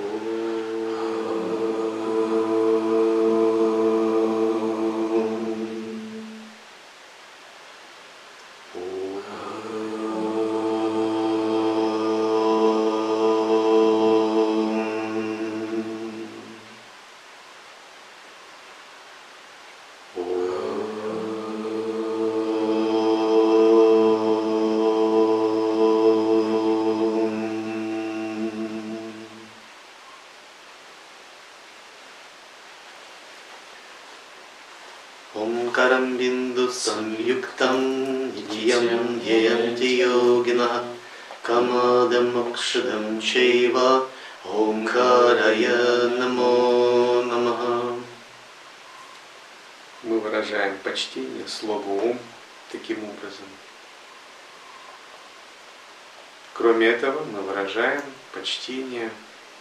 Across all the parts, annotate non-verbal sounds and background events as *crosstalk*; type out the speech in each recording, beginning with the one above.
Oh. Слову ум таким образом. Кроме этого, мы выражаем почтение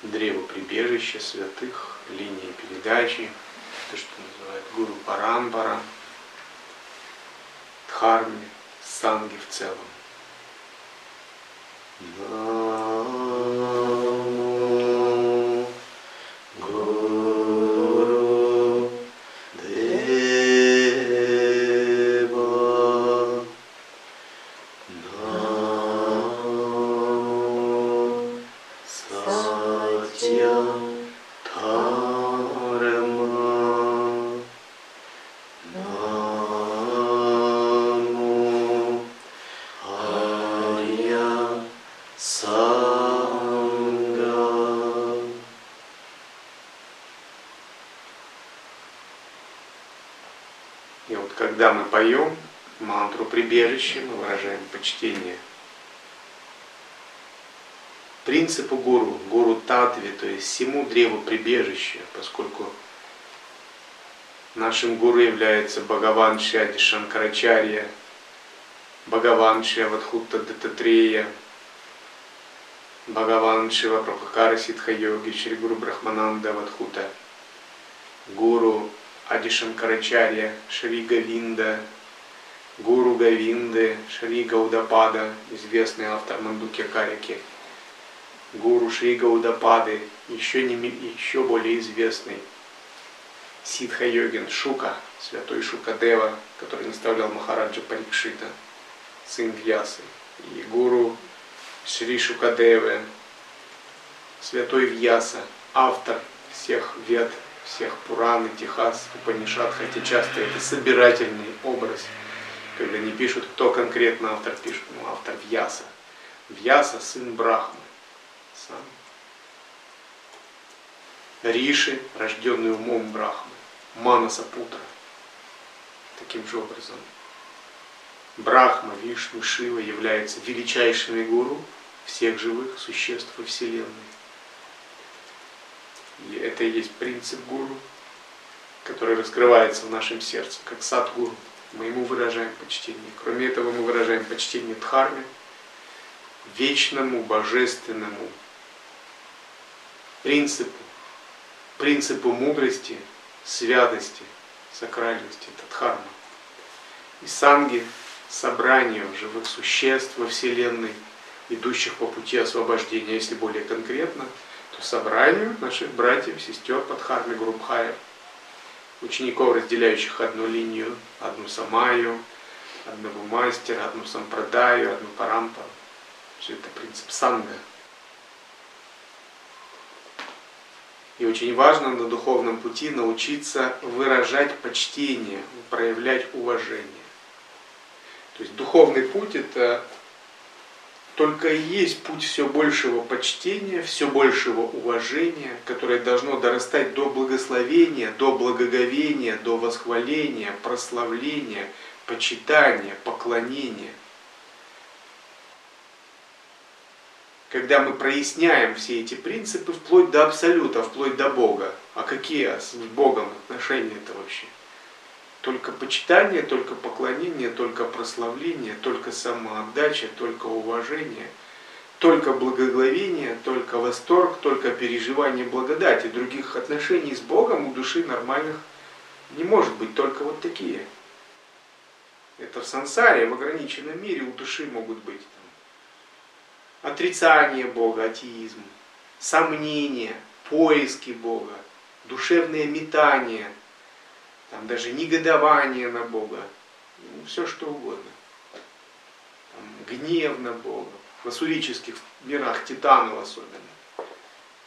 древу прибежища святых, линии передачи, то, что называют гуру Парампара, Дхарми, Санги в целом. прибежище, мы почтение принципу гуру, гуру татве, то есть всему древу прибежища, поскольку нашим гуру является Бхагаван Шади Шанкарачарья, Бхагаван Шивадхутта Дататрея, Бхагаван Шива Прабхакара Ситха Йоги, Шри Гуру Брахмананда Вадхута, Гуру Адишанкарачарья, Шри Гавинда, Гуру Гавинды, Шри Гаудапада, известный автор Мандуки Карики, Гуру Шри Гаудапады, еще, не, еще более известный Сидха Йогин Шука, святой Шукадева, который наставлял Махараджа Парикшита, сын Вьясы, и гуру Шри Шукадевы, святой Вьяса, автор всех вед, всех Пуран и Техас, Упанишат, хотя часто это собирательный образ – когда не пишут, кто конкретно автор пишет, ну, автор Вьяса. Вьяса – сын Брахмы. Сам. Риши, рожденный умом Брахмы. Манаса Путра. Таким же образом. Брахма, Вишну, Шива являются величайшими гуру всех живых существ во Вселенной. И это и есть принцип гуру, который раскрывается в нашем сердце, как сад гуру мы ему выражаем почтение. Кроме этого, мы выражаем почтение Дхарме, вечному, божественному принципу, принципу мудрости, святости, сакральности, это Дхарма. И санги, собранию живых существ во Вселенной, идущих по пути освобождения, если более конкретно, то собранию наших братьев, сестер под Дхарме Групхаев – учеников, разделяющих одну линию, одну самаю, одного мастера, одну сампрадаю, одну парампа. Все это принцип санга. И очень важно на духовном пути научиться выражать почтение, проявлять уважение. То есть духовный путь это только и есть путь все большего почтения, все большего уважения, которое должно дорастать до благословения, до благоговения, до восхваления, прославления, почитания, поклонения. Когда мы проясняем все эти принципы вплоть до абсолюта, вплоть до Бога. А какие с Богом отношения-то вообще? Только почитание, только поклонение, только прославление, только самоотдача, только уважение, только благогловение, только восторг, только переживание благодати. Других отношений с Богом у души нормальных не может быть, только вот такие. Это в сансаре, в ограниченном мире у души могут быть там, отрицание Бога, атеизм, сомнения – поиски Бога, душевные метания, там даже негодование на Бога, ну, все что угодно. Там, гнев на Бога, в ассурических мирах, титанов особенно.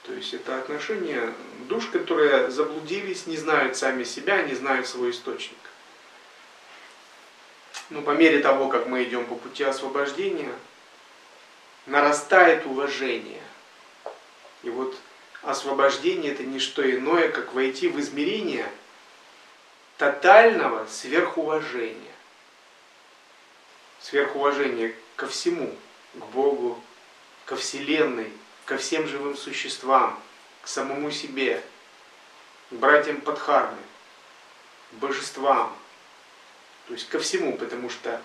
То есть это отношения душ, которые заблудились, не знают сами себя, не знают свой источник. Но по мере того, как мы идем по пути освобождения, нарастает уважение. И вот освобождение это не что иное, как войти в измерение тотального сверхуважения. Сверхуважение ко всему, к Богу, ко Вселенной, ко всем живым существам, к самому себе, к братьям Падхарме, к божествам, то есть ко всему, потому что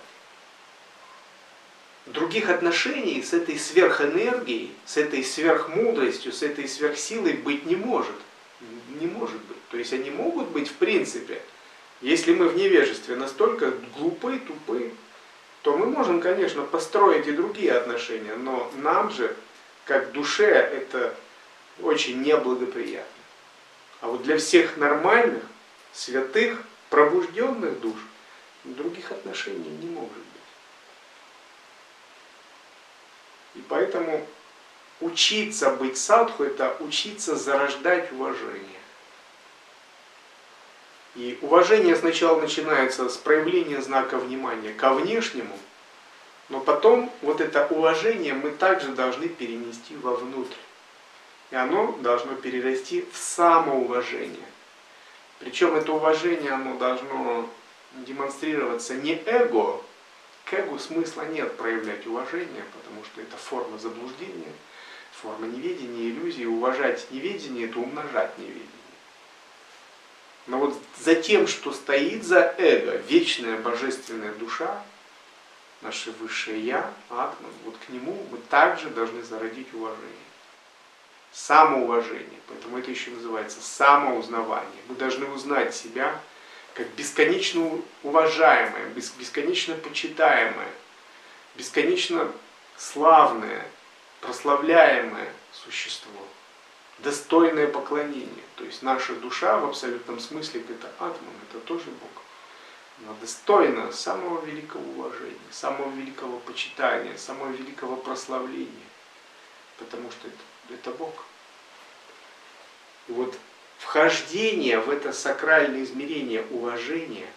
других отношений с этой сверхэнергией, с этой сверхмудростью, с этой сверхсилой быть не может. Не может быть. То есть они могут быть в принципе. Если мы в невежестве настолько глупы, тупы, то мы можем, конечно, построить и другие отношения, но нам же как душе это очень неблагоприятно. А вот для всех нормальных, святых, пробужденных душ других отношений не может быть. И поэтому учиться быть садху – это учиться зарождать уважение. И уважение сначала начинается с проявления знака внимания ко внешнему – но потом вот это уважение мы также должны перенести вовнутрь. И оно должно перерасти в самоуважение. Причем это уважение, оно должно демонстрироваться не эго, к эго смысла нет проявлять уважение, потому что это форма заблуждения, форма неведения, иллюзии. Уважать неведение – это умножать неведение. Но вот за тем, что стоит за эго, вечная божественная душа, наше высшее Я, Атман, вот к нему мы также должны зародить уважение. Самоуважение. Поэтому это еще называется самоузнавание. Мы должны узнать себя как бесконечно уважаемое, бесконечно почитаемое, бесконечно славное, прославляемое существо, достойное поклонение. То есть наша душа в абсолютном смысле это атман, это тоже Бог. Она достойна самого великого уважения, самого великого почитания, самого великого прославления, потому что это, это Бог. И вот вхождение в это сакральное измерение уважения,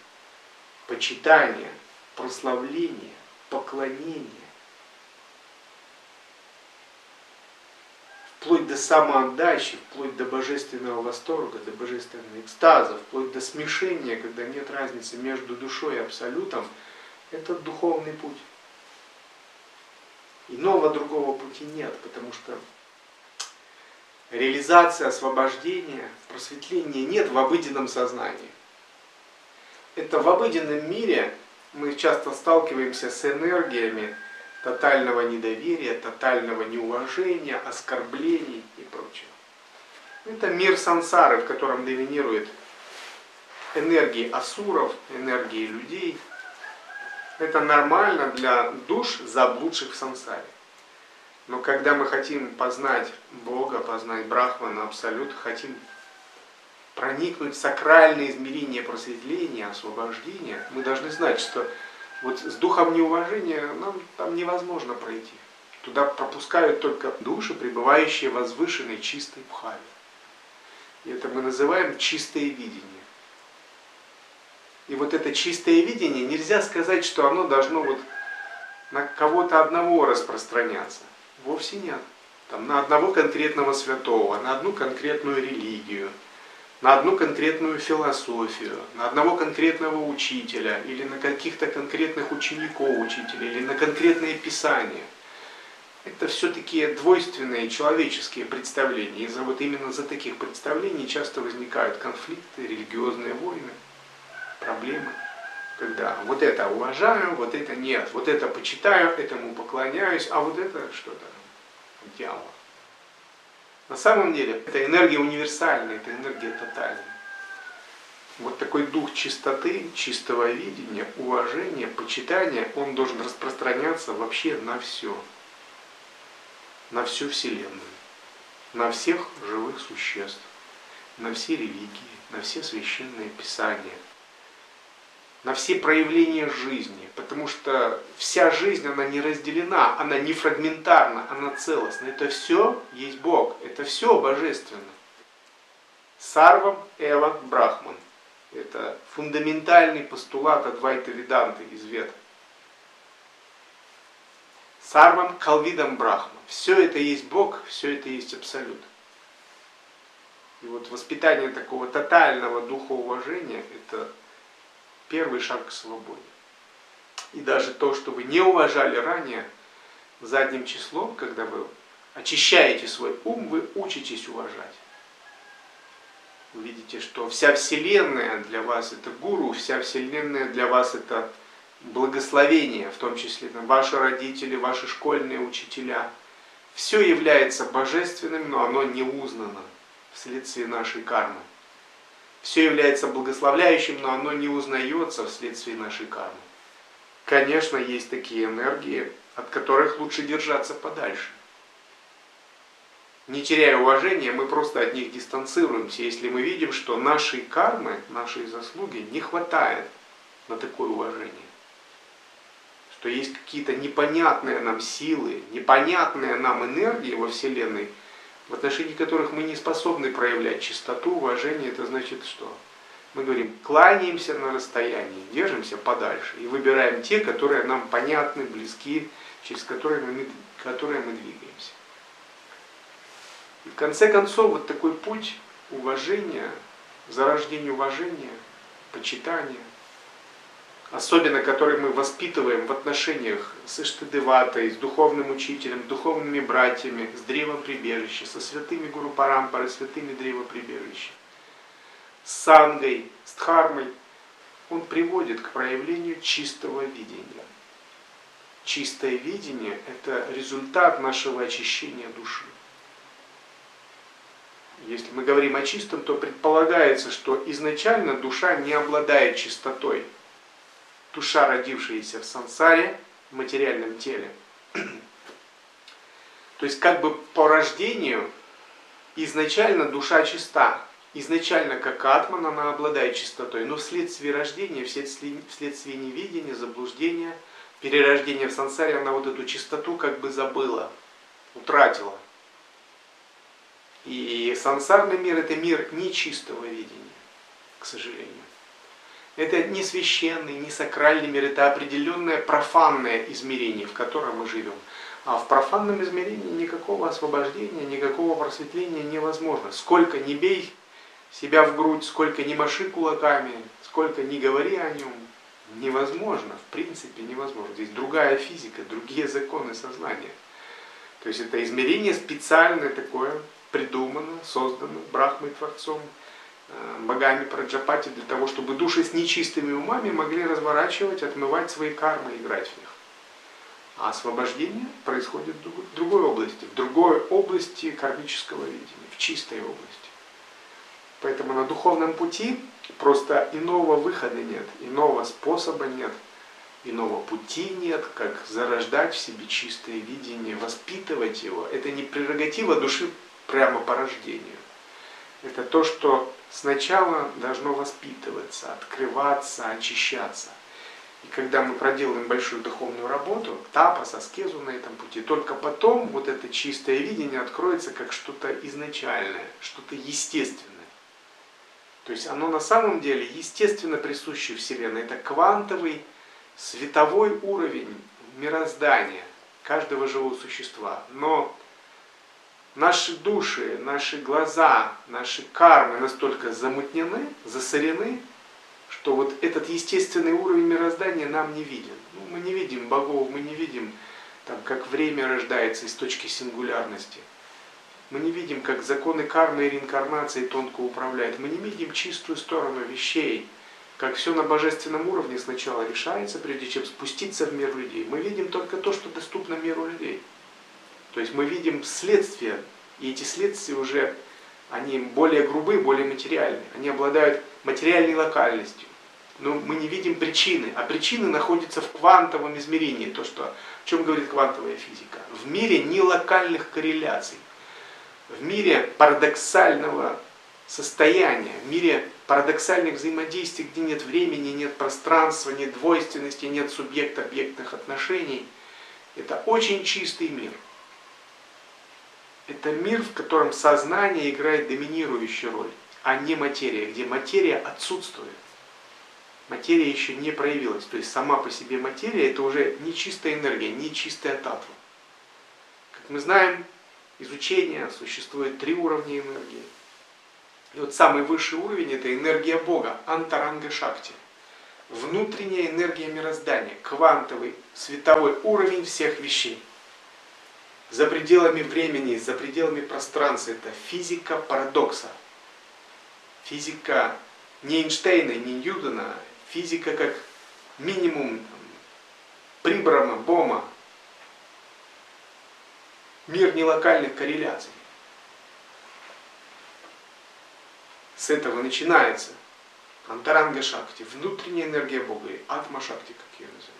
почитания, прославления, поклонения, вплоть до самоотдачи, вплоть до божественного восторга, до божественного экстаза, вплоть до смешения, когда нет разницы между душой и абсолютом, это духовный путь. Иного другого пути нет, потому что реализация освобождения, просветления нет в обыденном сознании. Это в обыденном мире мы часто сталкиваемся с энергиями, тотального недоверия, тотального неуважения, оскорблений и прочего. Это мир сансары, в котором доминирует энергии асуров, энергии людей. Это нормально для душ, заблудших в сансаре. Но когда мы хотим познать Бога, познать Брахмана, Абсолют, хотим проникнуть в сакральное измерение просветления, освобождения, мы должны знать, что вот с духом неуважения нам там невозможно пройти. Туда пропускают только души, пребывающие в возвышенной чистой пхаве. И это мы называем чистое видение. И вот это чистое видение, нельзя сказать, что оно должно вот на кого-то одного распространяться. Вовсе нет. Там, на одного конкретного святого, на одну конкретную религию – на одну конкретную философию, на одного конкретного учителя, или на каких-то конкретных учеников учителя, или на конкретные писания. Это все таки двойственные человеческие представления. И за, вот именно за таких представлений часто возникают конфликты, религиозные войны, проблемы. Когда вот это уважаю, вот это нет, вот это почитаю, этому поклоняюсь, а вот это что-то дьявол. На самом деле это энергия универсальная, это энергия тотальная. Вот такой дух чистоты, чистого видения, уважения, почитания, он должен распространяться вообще на все. На всю Вселенную. на всех живых существ, на все религии, на все священные писания, на все проявления жизни, потому что вся жизнь, она не разделена, она не фрагментарна, она целостна. Это все есть Бог, это все божественно. Сарвам Эва Брахман. Это фундаментальный постулат Адвайта Веданты из Вед. Сарвам Калвидам Брахма. Все это есть Бог, все это есть Абсолют. И вот воспитание такого тотального духоуважения – это первый шаг к свободе. И даже то, что вы не уважали ранее, задним числом, когда вы очищаете свой ум, вы учитесь уважать. Вы видите, что вся Вселенная для вас это гуру, вся Вселенная для вас это благословение, в том числе там, ваши родители, ваши школьные учителя. Все является божественным, но оно не узнано вследствие нашей кармы. Все является благословляющим, но оно не узнается вследствие нашей кармы. Конечно, есть такие энергии, от которых лучше держаться подальше. Не теряя уважения, мы просто от них дистанцируемся, если мы видим, что нашей кармы, нашей заслуги не хватает на такое уважение. Что есть какие-то непонятные нам силы, непонятные нам энергии во Вселенной, в отношении которых мы не способны проявлять чистоту, уважение, это значит что? Мы говорим, кланяемся на расстоянии, держимся подальше и выбираем те, которые нам понятны, близки, через которые мы, которые мы двигаемся. И в конце концов, вот такой путь уважения, зарождения уважения, почитания, особенно который мы воспитываем в отношениях с Иштадеватой, с духовным учителем, духовными братьями, с древом прибежища, со святыми Гуру Парампары, святыми древа прибежища, с сангой, с дхармой, он приводит к проявлению чистого видения. Чистое видение – это результат нашего очищения души. Если мы говорим о чистом, то предполагается, что изначально душа не обладает чистотой – душа, родившаяся в сансаре, в материальном теле. *clears throat* То есть как бы по рождению изначально душа чиста. Изначально как атман она обладает чистотой, но вследствие рождения, вследствие, невидения, заблуждения, перерождения в сансаре, она вот эту чистоту как бы забыла, утратила. И сансарный мир это мир нечистого видения, к сожалению. Это не священный, не сакральный мир, это определенное профанное измерение, в котором мы живем. А в профанном измерении никакого освобождения, никакого просветления невозможно. Сколько не бей себя в грудь, сколько не маши кулаками, сколько не говори о нем, невозможно, в принципе невозможно. Здесь другая физика, другие законы сознания. То есть это измерение специальное такое, придумано, создано Брахмой Творцом, богами Праджапати для того, чтобы души с нечистыми умами могли разворачивать, отмывать свои кармы, играть в них. А освобождение происходит в другой области, в другой области кармического видения, в чистой области. Поэтому на духовном пути просто иного выхода нет, иного способа нет, иного пути нет, как зарождать в себе чистое видение, воспитывать его. Это не прерогатива души прямо по рождению. Это то, что сначала должно воспитываться, открываться, очищаться. И когда мы проделаем большую духовную работу, тапас, аскезу на этом пути, только потом вот это чистое видение откроется как что-то изначальное, что-то естественное. То есть оно на самом деле естественно присуще Вселенной. Это квантовый, световой уровень мироздания каждого живого существа. Но наши души, наши глаза, наши кармы настолько замутнены, засорены, что вот этот естественный уровень мироздания нам не виден. Ну, мы не видим богов, мы не видим, там, как время рождается из точки сингулярности. Мы не видим, как законы кармы и реинкарнации тонко управляют. Мы не видим чистую сторону вещей, как все на божественном уровне сначала решается, прежде чем спуститься в мир людей. Мы видим только то, что доступно миру людей. То есть мы видим следствия, и эти следствия уже, они более грубые, более материальные. Они обладают материальной локальностью. Но мы не видим причины, а причины находятся в квантовом измерении, то, что, о чем говорит квантовая физика. В мире не локальных корреляций. в мире парадоксального состояния, в мире парадоксальных взаимодействий, где нет времени, нет пространства, нет двойственности, нет субъекта-объектных отношений. Это очень чистый мир. Это мир, в котором сознание играет доминирующую роль, а не материя, где материя отсутствует. Материя еще не проявилась. То есть сама по себе материя это уже не чистая энергия, не чистая татва. Как мы знаем, изучения существует три уровня энергии. И вот самый высший уровень это энергия Бога, антаранга шакти. Внутренняя энергия мироздания, квантовый, световой уровень всех вещей. За пределами времени, за пределами пространства это физика парадокса. Физика не Эйнштейна, не Ньютона, физика как минимум Прибрама, Бома. Мир нелокальных корреляций. С этого начинается Антаранга Шакти, внутренняя энергия Бога, или Атма Шакти, как ее называют.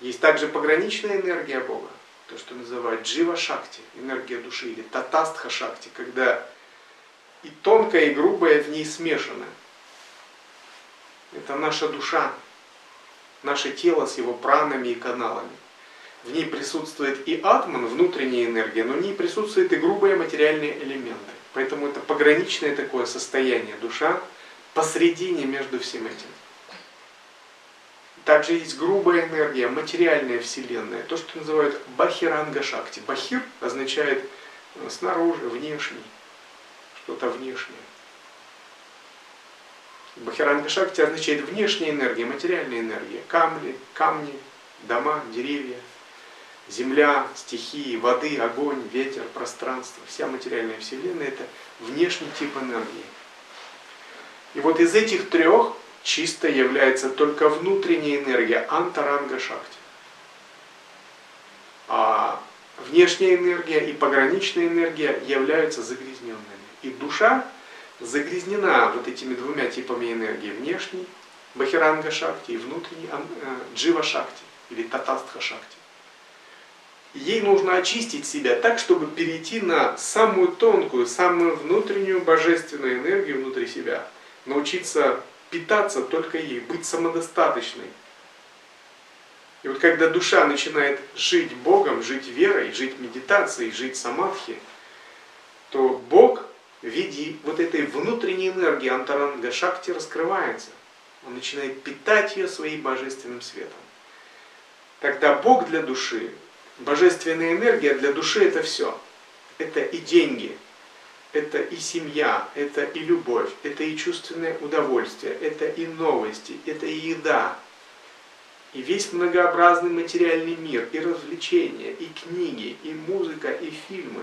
Есть также пограничная энергия Бога, то, что называют Джива Шакти, энергия души, или Татастха Шакти, когда и тонкое, и грубое в ней смешано. Это наша душа, наше тело с его пранами и каналами. В ней присутствует и атман, внутренняя энергия, но в ней присутствуют и грубые материальные элементы. Поэтому это пограничное такое состояние, душа посредине между всем этим. Также есть грубая энергия, материальная вселенная, то, что называют бахиранга шакти. Бахир означает э, снаружи, внешний, что-то внешнее. Бахиранга шакти означает внешняя энергия, материальная энергия, камни, камни, дома, деревья, земля, стихии, воды, огонь, ветер, пространство, вся материальная вселенная это внешний тип энергии. И вот из этих трех чисто является только внутренняя энергия, антаранга шакти. А внешняя энергия и пограничная энергия являются загрязненными. И душа загрязнена вот этими двумя типами энергии, внешней, бахиранга шакти и внутренней, э, джива шакти или татастха шакти. Ей нужно очистить себя так, чтобы перейти на самую тонкую, самую внутреннюю божественную энергию внутри себя. Научиться питаться только ей, быть самодостаточной. И вот когда душа начинает жить Богом, жить верой, жить медитацией, жить самадхи, то Бог в виде вот этой внутренней энергии Антаранга Шакти раскрывается. Он начинает питать ее своим божественным светом. Тогда Бог для души Божественная энергия для души это все. Это и деньги, это и семья, это и любовь, это и чувственное удовольствие, это и новости, это и еда, и весь многообразный материальный мир, и развлечения, и книги, и музыка, и фильмы.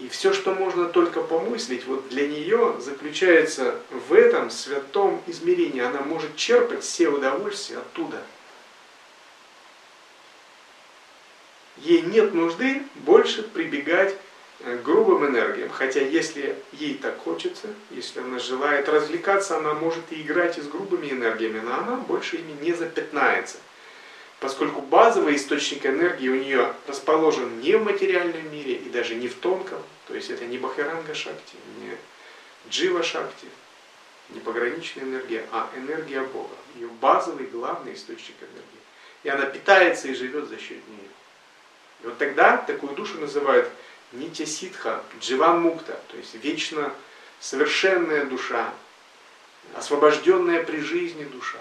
И все, что можно только помыслить, вот для нее заключается в этом святом измерении. Она может черпать все удовольствия оттуда – ей нет нужды больше прибегать грубым энергиям. Хотя если ей так хочется, если она желает развлекаться, она может и играть и с грубыми энергиями, но она больше ими не запятнается. Поскольку базовый источник энергии у нее расположен не в материальном мире и даже не в тонком, то есть это не Бахаранга Шакти, не Джива Шакти, не пограничная энергия, а энергия Бога. Ее базовый, главный источник энергии. И она питается и живет за счет нее. И вот тогда такую душу называют Нитя Ситха, Дживан Мукта, то есть вечно совершенная душа, освобожденная при жизни душа.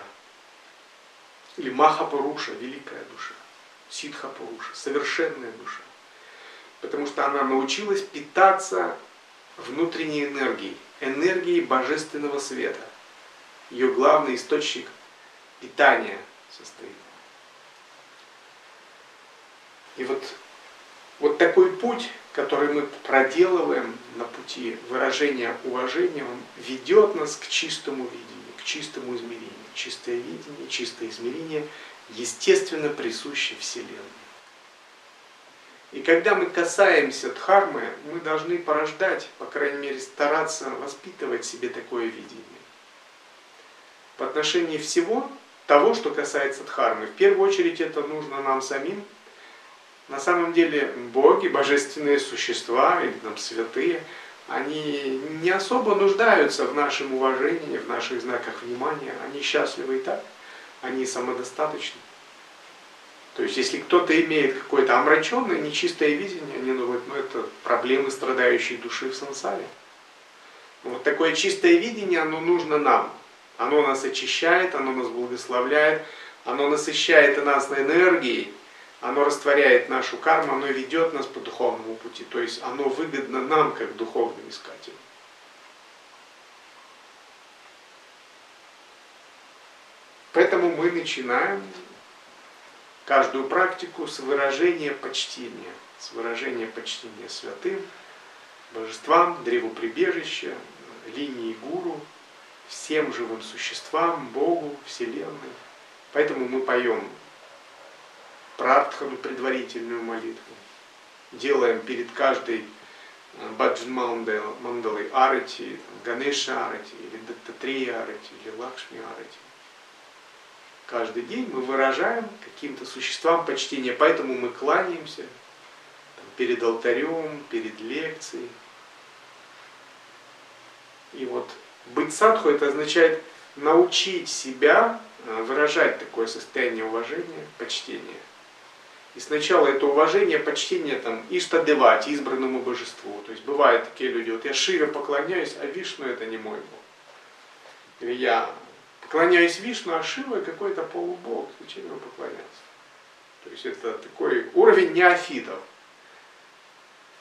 Или Махапуруша, великая душа. Ситха Пуруша, совершенная душа. Потому что она научилась питаться внутренней энергией, энергией божественного света. Ее главный источник питания состоит и вот, вот такой путь, который мы проделываем на пути выражения уважения, он ведет нас к чистому видению, к чистому измерению. Чистое видение, чистое измерение естественно присуще Вселенной. И когда мы касаемся дхармы, мы должны порождать, по крайней мере стараться воспитывать себе такое видение. По отношению всего того, что касается дхармы. В первую очередь это нужно нам самим, На самом деле боги, божественные существа или там святые, они не особо нуждаются в нашем уважении, в наших знаках внимания. Они счастливы и так, они самодостаточны. То есть, если кто-то имеет какое-то омраченное, нечистое видение, они думают, ну это проблемы страдающей души в сансаре. Вот такое чистое видение, оно нужно нам. Оно нас очищает, оно нас благословляет, оно насыщает нас энергией, оно растворяет нашу карму, оно ведет нас по духовному пути. То есть оно выгодно нам, как духовным искателям. Поэтому мы начинаем каждую практику с выражения почтения, с выражения почтения святым, божествам, древу прибежища, линии гуру, всем живым существам, Богу, Вселенной. Поэтому мы поем Пратхану, предварительную молитву, делаем перед каждой э, Баджан Мандалой Арати, Ганеша Арати, или Даттатрия Арати, или Лакшми Арати. Каждый день мы выражаем каким-то существам почтение, поэтому мы кланяемся перед алтарем, перед лекцией. И вот быть садху это означает научить себя э, выражать такое состояние уважения, почтения. И сначала это уважение, почтение там Иштадевать, избранному божеству. То есть бывают такие люди, вот я Шиве поклоняюсь, а Вишну это не мой Бог. Или я поклоняюсь Вишну, а Шива какой-то полубог, зачем ему поклоняться? То есть это такой уровень неофитов.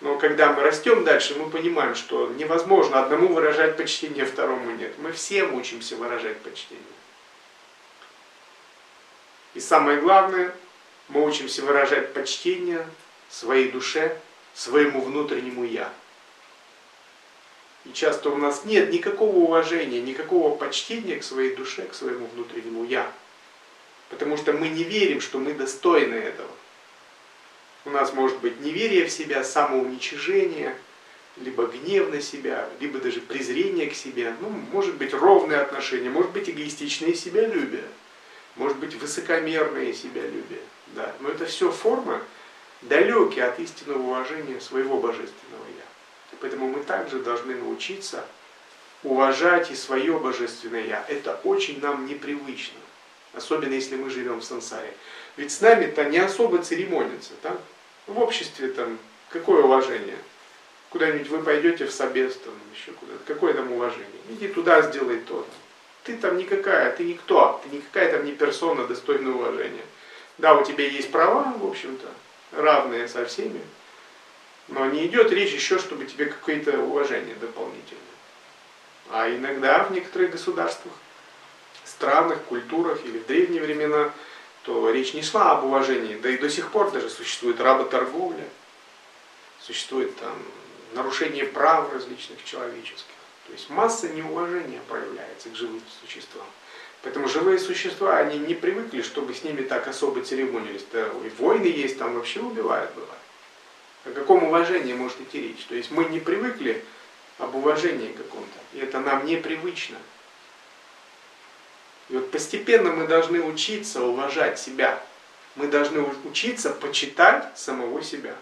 Но когда мы растем дальше, мы понимаем, что невозможно одному выражать почтение, второму нет. Мы всем учимся выражать почтение. И самое главное, мы учимся выражать почтение своей душе, своему внутреннему «я». И часто у нас нет никакого уважения, никакого почтения к своей душе, к своему внутреннему «я». Потому что мы не верим, что мы достойны этого. У нас может быть неверие в себя, самоуничижение, либо гнев на себя, либо даже презрение к себе. Ну, может быть ровное отношение, может быть эгоистичное себялюбие, может быть высокомерное себялюбие. Да. Но это все формы, далекие от истинного уважения своего божественного Я. Поэтому мы также должны научиться уважать и свое божественное Я. Это очень нам непривычно. Особенно если мы живем в сансаре. Ведь с нами-то не особо церемонится. Да? В обществе там какое уважение? Куда-нибудь вы пойдете в собес, там, еще куда-то. Какое там уважение? Иди туда, сделай то. Ты там никакая, ты никто. Ты никакая там не персона достойного уважения. Да, у тебя есть права, в общем-то, равные со всеми, но не идет речь еще, чтобы тебе какое-то уважение дополнительное. А иногда в некоторых государствах, странах, культурах или в древние времена, то речь не шла об уважении. Да и до сих пор даже существует работорговля, существует там нарушение прав различных человеческих. То есть масса неуважения проявляется к живым существам. Поэтому живые существа, они не привыкли, чтобы с ними так особо церемонились. Да, и войны есть, там вообще убивают бывает. О каком уважении может идти речь? То есть мы не привыкли об уважении каком-то. И это нам непривычно. И вот постепенно мы должны учиться уважать себя. Мы должны учиться почитать самого себя.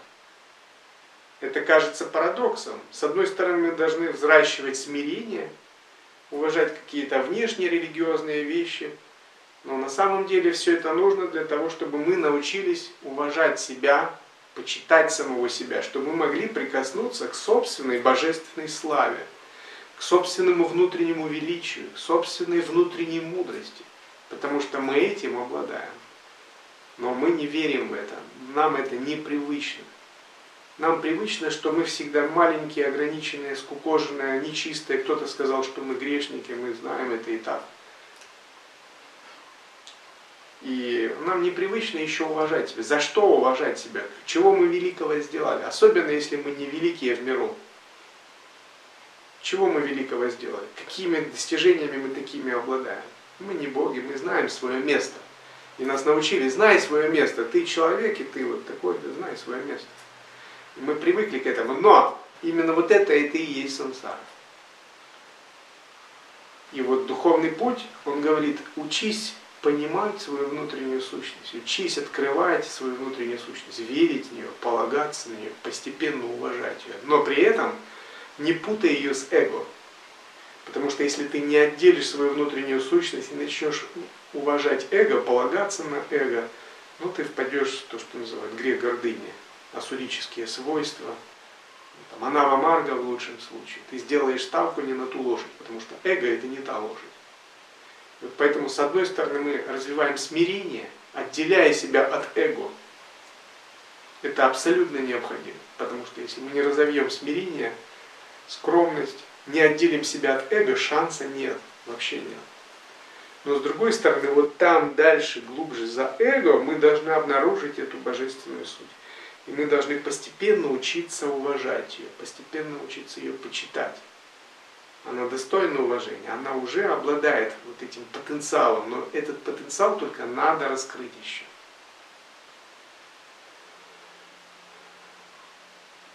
Это кажется парадоксом. С одной стороны, мы должны взращивать смирение – уважать какие-то внешние религиозные вещи. Но на самом деле все это нужно для того, чтобы мы научились уважать себя, почитать самого себя, чтобы мы могли прикоснуться к собственной божественной славе, к собственному внутреннему величию, к собственной внутренней мудрости. Потому что мы этим обладаем. Но мы не верим в это. Нам это непривычно. Нам привычно, что мы всегда маленькие, ограниченные, скукоженные, нечистые. Кто-то сказал, что мы грешники, мы знаем это и так. И нам непривычно еще уважать себя. За что уважать себя? Чего мы великого сделали? Особенно, если мы не великие в миру. Чего мы великого сделали? Какими достижениями мы такими обладаем? Мы не боги, мы знаем свое место. И нас научили, знай свое место. Ты человек, и ты вот такой, ты знай свое место. Мы привыкли к этому, но именно вот это это и есть сансара. И вот духовный путь, он говорит, учись понимать свою внутреннюю сущность, учись открывать свою внутреннюю сущность, верить в нее, полагаться на нее, постепенно уважать ее. Но при этом не путай ее с эго. Потому что если ты не отделишь свою внутреннюю сущность и начнешь уважать эго, полагаться на эго, ну ты впадешь в то, что называют грех гордыни, асурические свойства, там, анава марга в лучшем случае. Ты сделаешь ставку не на ту лошадь, потому что эго это не та лошадь. Вот поэтому, с одной стороны, мы развиваем смирение, отделяя себя от эго. Это абсолютно необходимо, потому что если мы не разовьем смирение, скромность, не отделим себя от эго, шанса нет, вообще нет. Но с другой стороны, вот там дальше, глубже за эго, мы должны обнаружить эту божественную суть. И мы должны постепенно учиться уважать ее, постепенно учиться ее почитать она достойна уважения, она уже обладает вот этим потенциалом, но этот потенциал только надо раскрыть еще.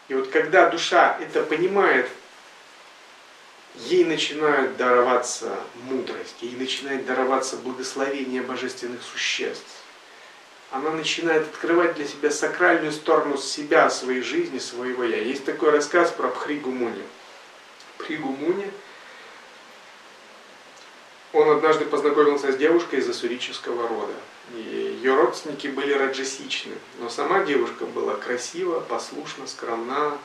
И вот когда душа это понимает, ей начинает дароваться мудрость, ей начинает дароваться благословение божественных существ. Она начинает открывать для себя сакральную сторону себя, своей жизни, своего я. Есть такой рассказ про Пхригу Муни. Пхригу Муни – он однажды познакомился с девушкой из ассурического рода. И ее родственники были раджасичны, но сама девушка была красива, послушна, скромна,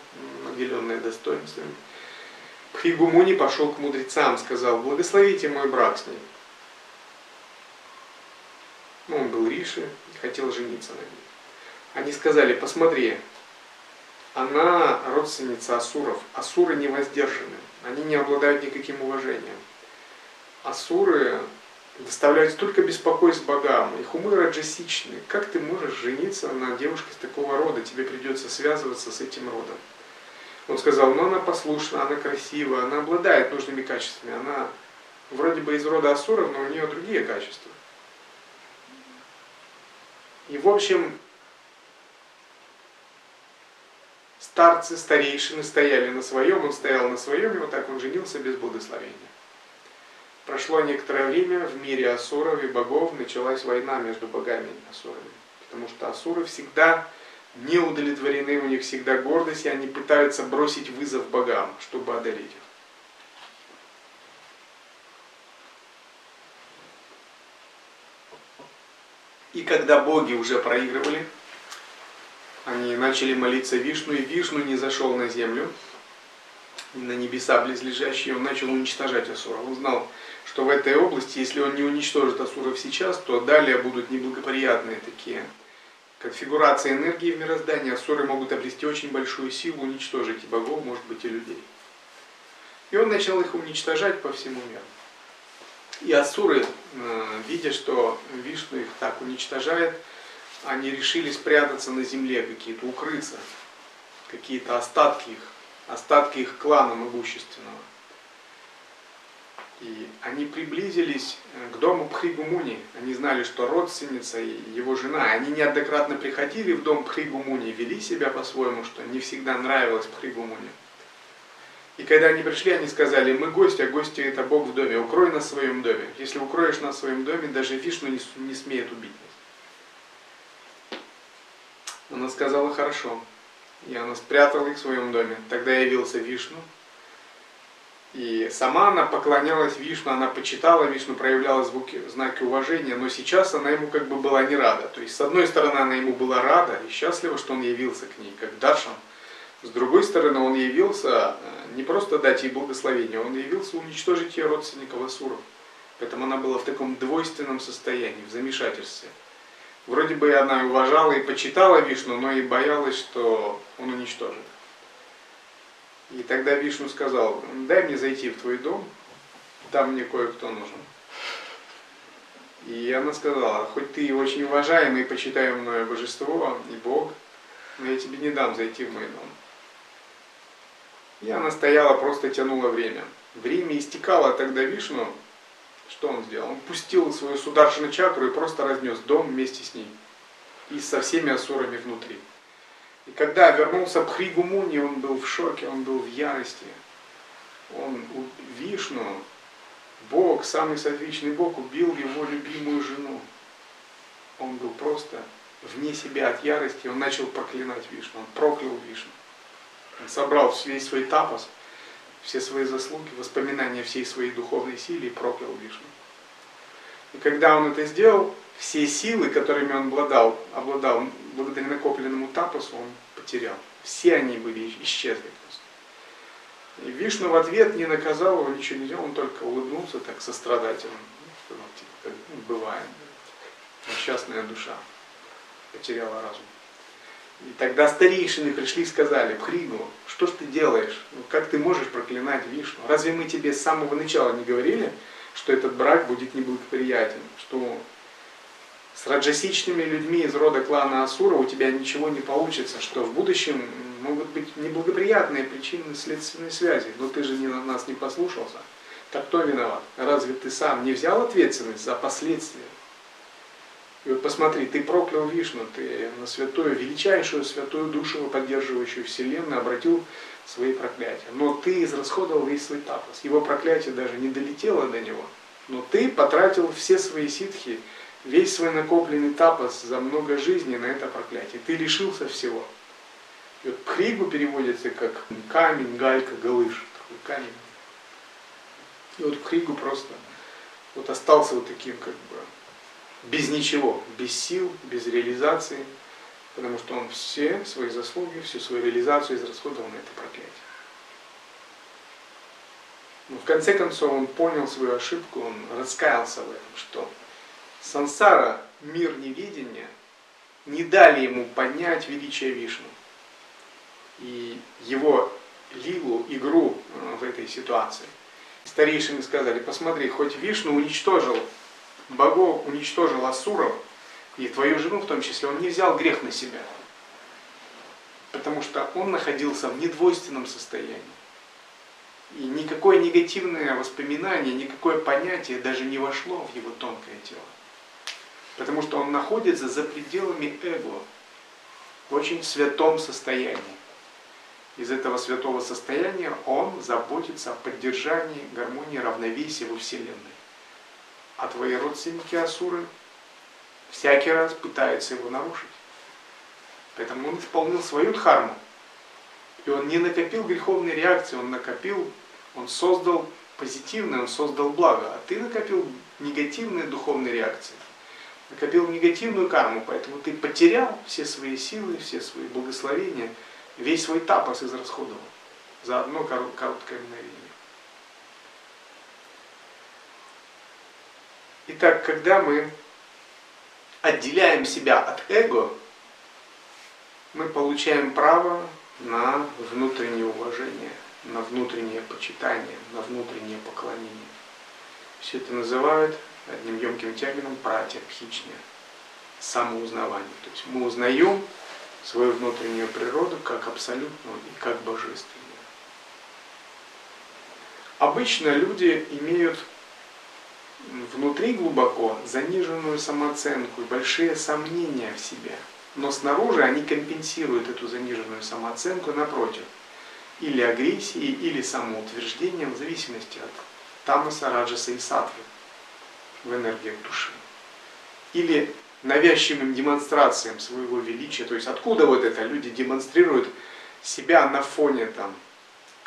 наделенная достоинствами. Пхигумуни пошел к мудрецам, сказал, благословите мой брак с ней. Он был Риши хотел жениться на ней. Они сказали, посмотри, она родственница асуров. Асуры не воздержаны, они не обладают никаким уважением асуры доставляют столько беспокойств богам, их умы раджасичны. Как ты можешь жениться на девушке с такого рода? Тебе придется связываться с этим родом. Он сказал, ну она послушна, она красива, она обладает нужными качествами, она вроде бы из рода асуров, но у нее другие качества. И в общем, старцы, старейшины стояли на своем, он стоял на своем, и вот так он женился без благословения. Прошло некоторое время, в мире асуров и богов началась война между богами и асурами. Потому что асуры всегда не удовлетворены, у них всегда гордость, и они пытаются бросить вызов богам, чтобы одолеть их. И когда боги уже проигрывали, они начали молиться Вишну, и Вишну не зашел на землю, на небеса близлежащие, он начал уничтожать асуров. Он знал, что в этой области, если он не уничтожит асуров сейчас, то далее будут неблагоприятные такие конфигурации энергии в мироздании. Асуры могут обрести очень большую силу, уничтожить и богов, может быть, и людей. И он начал их уничтожать по всему миру. И асуры, э, видя, что Вишну их так уничтожает, они решили спрятаться на земле, какие-то укрыться, какие-то остатки их остатки их клана могущественного. И они приблизились э, к дому Пхригумуни. Они знали, что родственница и его жена, они неоднократно приходили в дом Пхригумуни, вели себя по-своему, что не всегда нравилось Пхригумуни. И когда они пришли, они сказали, мы гости, а гости это Бог в доме, укрой нас в своем доме. Если укроешь нас в своем доме, даже Вишну не, не смеет убить нас. Она сказала, хорошо. И она спрятала их в своем доме. Тогда явился Вишну. И сама она поклонялась Вишну, она почитала Вишну, проявляла звуки, знаки уважения, но сейчас она ему как бы была не рада. То есть, с одной стороны, она ему была рада и счастлива, что он явился к ней, как Даршан. С другой стороны, он явился э, не просто дать ей благословение, он явился уничтожить ее родственников Асуров. Поэтому она была в таком двойственном состоянии, в замешательстве. Вроде бы она уважала и почитала Вишну, но и боялась, что он уничтожит. И тогда Вишну сказал, дай мне зайти в твой дом, там мне кое-кто нужен. И она сказала, хоть ты очень уважаемый и почитаемое божество и Бог, но я тебе не дам зайти в мой дом. И она стояла, просто тянула время. Время истекало, тогда Вишну что он сделал? Он пустил свою сударшину чакру и просто разнес дом вместе с ней. И со всеми асурами внутри. И когда вернулся Пхригу Муни, он был в шоке, он был в ярости. Он Вишну Бог, самый садвичный Бог, убил его любимую жену. Он был просто вне себя от ярости, он начал проклинать Вишну, он проклял Вишну. Собрал весь свой тапос, все свои заслуги, воспоминания всей своей духовной силы и проклял Вишну. И когда он это сделал, все силы, которыми он обладал, обладал благодаря накопленному тапосу, он потерял. Все они были исчезли. И Вишну в ответ не наказал его, ничего не сделал, он только улыбнулся так сострадательно. Ну, типа, ну, бывает. Несчастная душа потеряла разум. И тогда старейшины пришли и сказали, Пхригу, что ж ты делаешь? Ну, как ты можешь проклинать Вишну? Разве мы тебе с самого начала не говорили, что этот брак будет неблагоприятен, что с раджасичными людьми из рода клана Асура у тебя ничего не получится, что в будущем могут быть неблагоприятные причины следственной связи, но ты же не, на нас не послушался. Так кто виноват? Разве ты сам не взял ответственность за последствия? И вот посмотри, ты проклял Вишну, ты на святую, величайшую святую душу, поддерживающую Вселенную, обратил свои проклятия. Но ты израсходовал весь свой тапос. Его проклятие даже не долетело до него. Но ты потратил все свои ситхи, весь свой накопленный тапос за много жизней на это проклятие. Ты лишился всего. И вот Пхригу переводится как камень, галька, галыш. Такой камень. И вот Пхригу просто вот остался вот таким как бы без ничего, без сил, без реализации, потому что он все свои заслуги, всю свою реализацию израсходовал на это проклятие. Но в конце концов он понял свою ошибку, он раскаялся в этом, что сансара, мир невидения, не дали ему понять величие Вишну. И его лилу, игру э, в этой ситуации. Старейшины сказали, посмотри, хоть Вишну уничтожил богов, уничтожил Асуров, и твою жену в том числе, он не взял грех на себя. Потому что он находился в недвойственном состоянии. И никакое негативное воспоминание, никакое понятие даже не вошло в его тонкое тело. Потому что он находится за пределами эго, в очень святом состоянии. Из этого святого состояния он заботится о поддержании гармонии, равновесия во Вселенной. А твои родственники Асуры всякий раз пытаются его нарушить. Поэтому он исполнил свою дхарму. И он не накопил греховной реакции, он накопил, он создал позитивное, он создал благо. А ты накопил негативные духовные реакции. Накопил негативную карму, поэтому ты потерял все свои силы, все свои благословения, весь свой тапос израсходовал за одно короткое мгновение. Итак, когда мы отделяем себя от эго, мы получаем право на внутреннее уважение, на внутреннее почитание, на внутреннее поклонение. Все это называют одним емким термином пратьябхичня, самоузнавание. То есть мы узнаем свою внутреннюю природу как абсолютную и как божественную. Обычно люди имеют внутри глубоко заниженную самооценку и большие сомнения в себе. Но снаружи они компенсируют эту заниженную самооценку напротив. Или агрессией, или самоутверждением, в зависимости от тамаса, раджаса и сатвы в энергиях души. Или навязчивым демонстрациям своего величия. То есть откуда вот это люди демонстрируют себя на фоне там,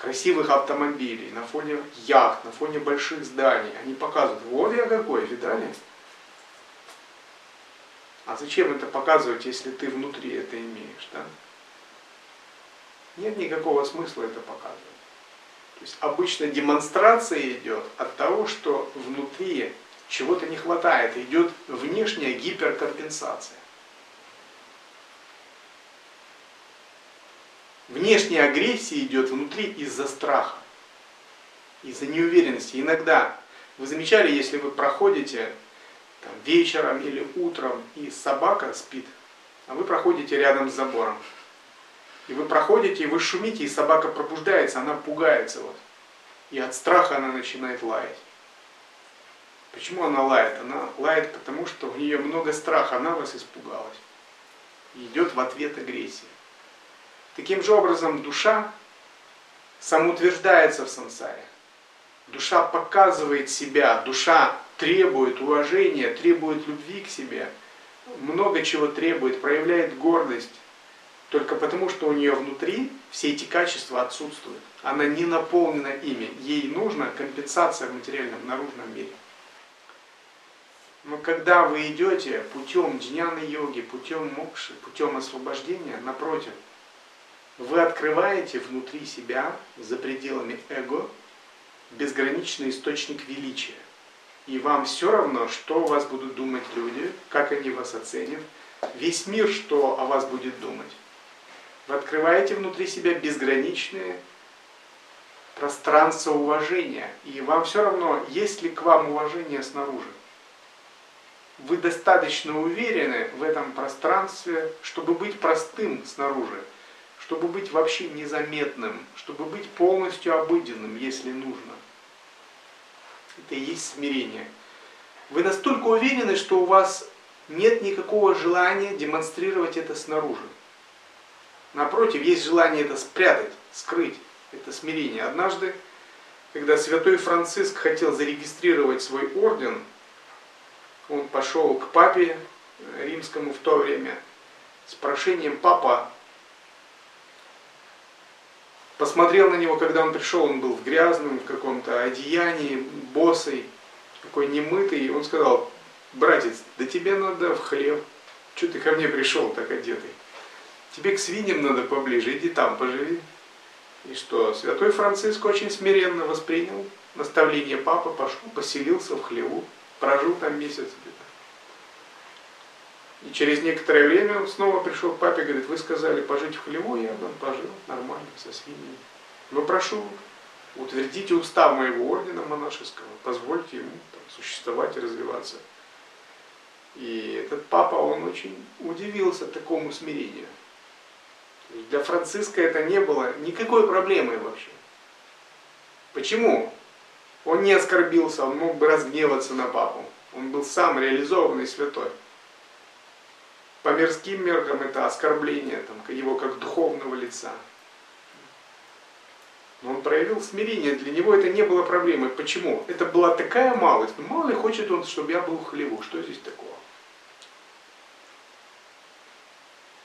красивых автомобилей, на фоне яхт, на фоне больших зданий. Они показывают, вот я какой, видали? А зачем это показывать, если ты внутри это имеешь, да? Нет никакого смысла это показывать. То есть обычно демонстрация идет от того, что внутри чего-то не хватает, идет внешняя гиперкомпенсация. Внешняя агрессия идет внутри из-за страха, из-за неуверенности. Иногда вы замечали, если вы проходите там, вечером или утром, и собака спит, а вы проходите рядом с забором. И вы проходите, и вы шумите, и собака пробуждается, она пугается. Вот. И от страха она начинает лаять. Почему она лает? Она лает потому, что у нее много страха, она вас испугалась. И идет в ответ агрессия. Таким же образом душа самоутверждается в сансаре. Душа показывает себя, душа требует уважения, требует любви к себе, много чего требует, проявляет гордость, только потому, что у нее внутри все эти качества отсутствуют. Она не наполнена ими. Ей нужна компенсация в материальном, наружном мире. Но когда вы идете путем джняны йоги, путем мокши, путем освобождения, напротив, вы открываете внутри себя, за пределами эго, безграничный источник величия. И вам все равно, что о вас будут думать люди, как они вас оценят, весь мир, что о вас будет думать. Вы открываете внутри себя безграничное пространство уважения. И вам все равно, есть ли к вам уважение снаружи. Вы достаточно уверены в этом пространстве, чтобы быть простым снаружи, чтобы быть вообще незаметным, чтобы быть полностью обыденным, если нужно. Это и есть смирение. Вы настолько уверены, что у вас нет никакого желания демонстрировать это снаружи. Напротив, есть желание это спрятать, скрыть, это смирение. Однажды, когда святой Франциск хотел зарегистрировать свой орден, он пошел к папе римскому в то время с прошением «Папа, посмотрел на него, когда он пришел, он был в грязном, в каком-то одеянии, босый, такой немытый, и он сказал, братец, да тебе надо в хлеб, что ты ко мне пришел так одетый? Тебе к свиньям надо поближе, иди там поживи. И что, святой Франциск очень смиренно воспринял наставление папы, пошел, поселился в хлеву, прожил там месяц где-то. И через некоторое время снова пришел к папе и говорит, вы сказали пожить в хлеву, я там пожил нормально, со свиньями. Но прошу, утвердите устав моего ордена монашеского, позвольте ему там, существовать и развиваться. И этот папа, он очень удивился такому смирению. Для Франциска это не было никакой проблемой вообще. Почему? Он не оскорбился, он мог бы разгневаться на папу. Он был сам реализованный святой. По мирским меркам это оскорбление там, его как духовного лица. Но он проявил смирение, для него это не было проблемой. Почему? Это была такая малость. Ну, мало ли хочет он, чтобы я был хлеву. Что здесь такого?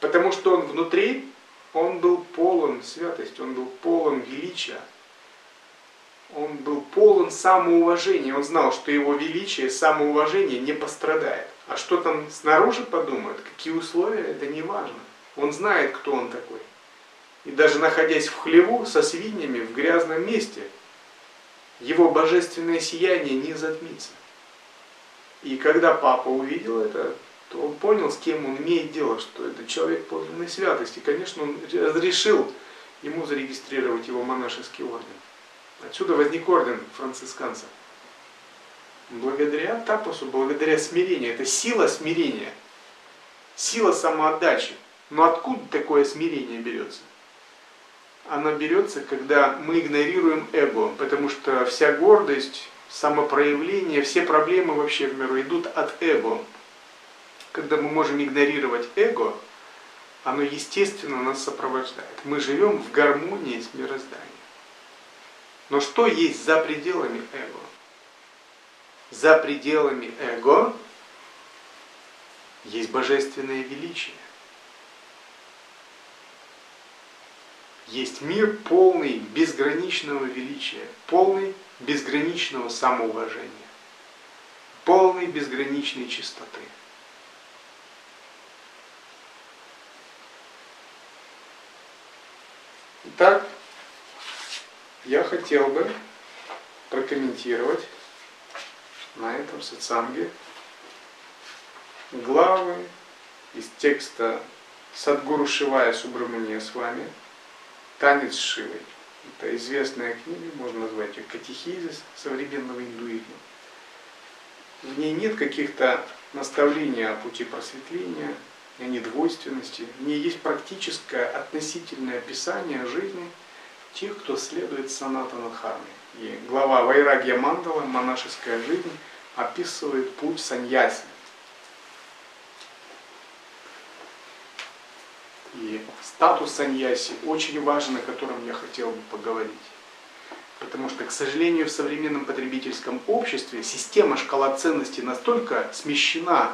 Потому что он внутри он был полон святости, он был полон величия, он был полон самоуважения. Он знал, что его величие, самоуважение не пострадает. А что там снаружи подумают, какие условия, это не важно. Он знает, кто он такой. И даже находясь в хлеву со свиньями в грязном месте, его божественное сияние не затмится. И когда папа увидел это, то он понял, с кем он имеет дело, что это человек подлинной святости. Конечно, он разрешил ему зарегистрировать его монашеский орден. Отсюда возник орден францисканцев. Благодаря тапосу, благодаря смирению. Это сила смирения, сила самоотдачи. Но откуда такое смирение берется? Оно берется, когда мы игнорируем эго, потому что вся гордость, самопроявление, все проблемы вообще в миру идут от эго когда мы можем игнорировать эго, оно естественно нас сопровождает. Мы живем в гармонии с мирозданием. Но что есть за пределами эго? За пределами эго есть божественное величие. Есть мир полный безграничного величия, полный безграничного самоуважения, полный безграничной чистоты. Итак, я хотел бы прокомментировать на этом сатсанге главы из текста Садгуру Шивая Субрамания с вами «Танец Шивой». Это известная книга, можно назвать ее катехизис современного индуизма. В ней нет каких-то наставлений о пути просветления, о недвойственности. В ней есть практическое относительное описание жизни тех, кто следует санатана дхарме. И глава Вайрагья Мандала «Монашеская жизнь» описывает путь саньяси. И статус саньяси очень важен, о котором я хотел бы поговорить. Потому что, к сожалению, в современном потребительском обществе система шкала ценностей настолько смещена,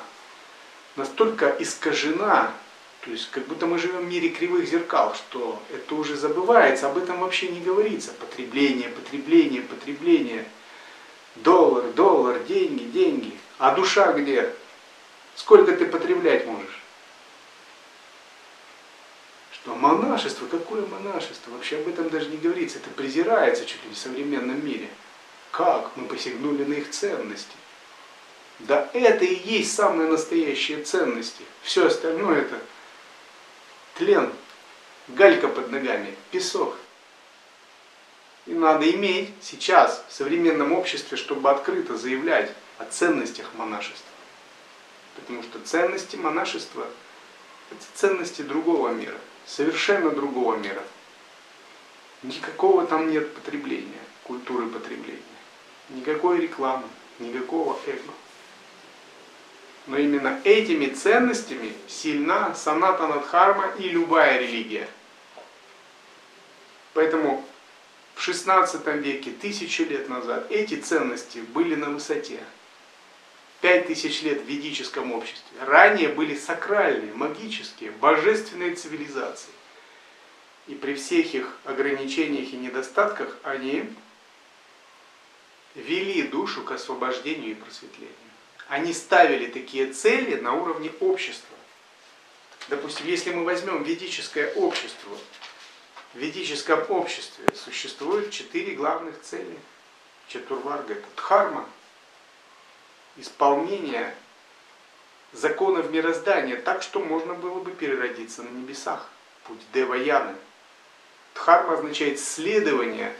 настолько искажена, то есть как будто мы живем в мире кривых зеркал, что это уже забывается, об этом вообще не говорится. Потребление, потребление, потребление. Доллар, доллар, деньги, деньги. А душа где? Сколько ты потреблять можешь? Что монашество, какое монашество? Вообще об этом даже не говорится. Это презирается чуть ли не в современном мире. Как мы посягнули на их ценности? Да это и есть самые настоящие ценности. Все остальное это тлен, галька под ногами, песок. И надо иметь сейчас в современном обществе, чтобы открыто заявлять о ценностях монашества. Потому что ценности монашества – это ценности другого мира, совершенно другого мира. Никакого там нет потребления, культуры потребления. Никакой рекламы, никакого эго. Но именно этими ценностями сильна саната Дхарма и любая религия. Поэтому в XVI веке, тысячи лет назад, эти ценности были на высоте. Пять тысяч лет в ведическом обществе. Ранее были сакральные, магические, божественные цивилизации. И при всех их ограничениях и недостатках они вели душу к освобождению и просветлению. Они ставили такие цели на уровне общества. Допустим, если мы возьмем ведическое общество, в ведическом обществе существует четыре главных цели. Это дхарма, исполнение законов мироздания так, что можно было бы переродиться на небесах. Путь Деваяны. Дхарма означает следование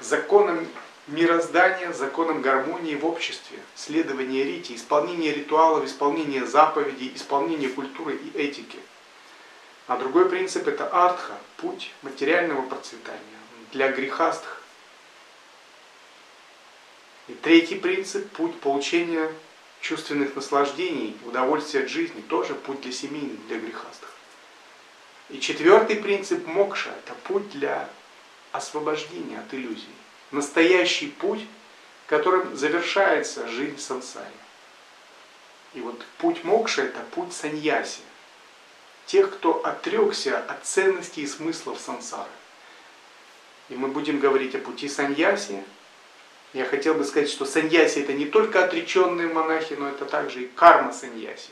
законам мироздания, законам гармонии в обществе, следование рити, исполнение ритуалов, исполнение заповедей, исполнение культуры и этики. А другой принцип это артха, путь материального процветания для грехастых. И третий принцип – путь получения чувственных наслаждений, удовольствия от жизни, тоже путь для семейных, для грехастых. И четвертый принцип – мокша – это путь для освобождения от иллюзий. Настоящий путь, которым завершается жизнь в сансаре. И вот путь мокша – это путь саньяси. Тех, кто отрекся от ценностей и смыслов сансары. И мы будем говорить о пути саньяси, я хотел бы сказать, что саньяси это не только отреченные монахи, но это также и карма саньяси.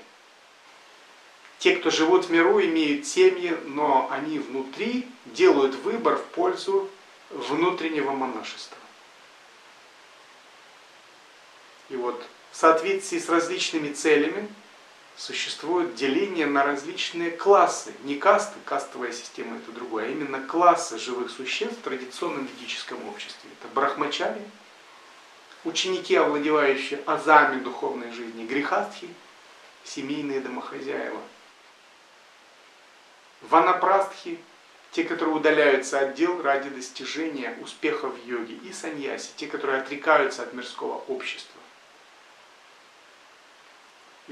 Те, кто живут в миру, имеют семьи, но они внутри делают выбор в пользу внутреннего монашества. И вот в соответствии с различными целями существует деление на различные классы. Не касты, кастовая система это другое, а именно классы живых существ в традиционном ведическом обществе. Это брахмачари, ученики, овладевающие азами духовной жизни, грехастхи, семейные домохозяева. Ванапрастхи, те, которые удаляются от дел ради достижения успеха в йоге, и саньяси, те, которые отрекаются от мирского общества.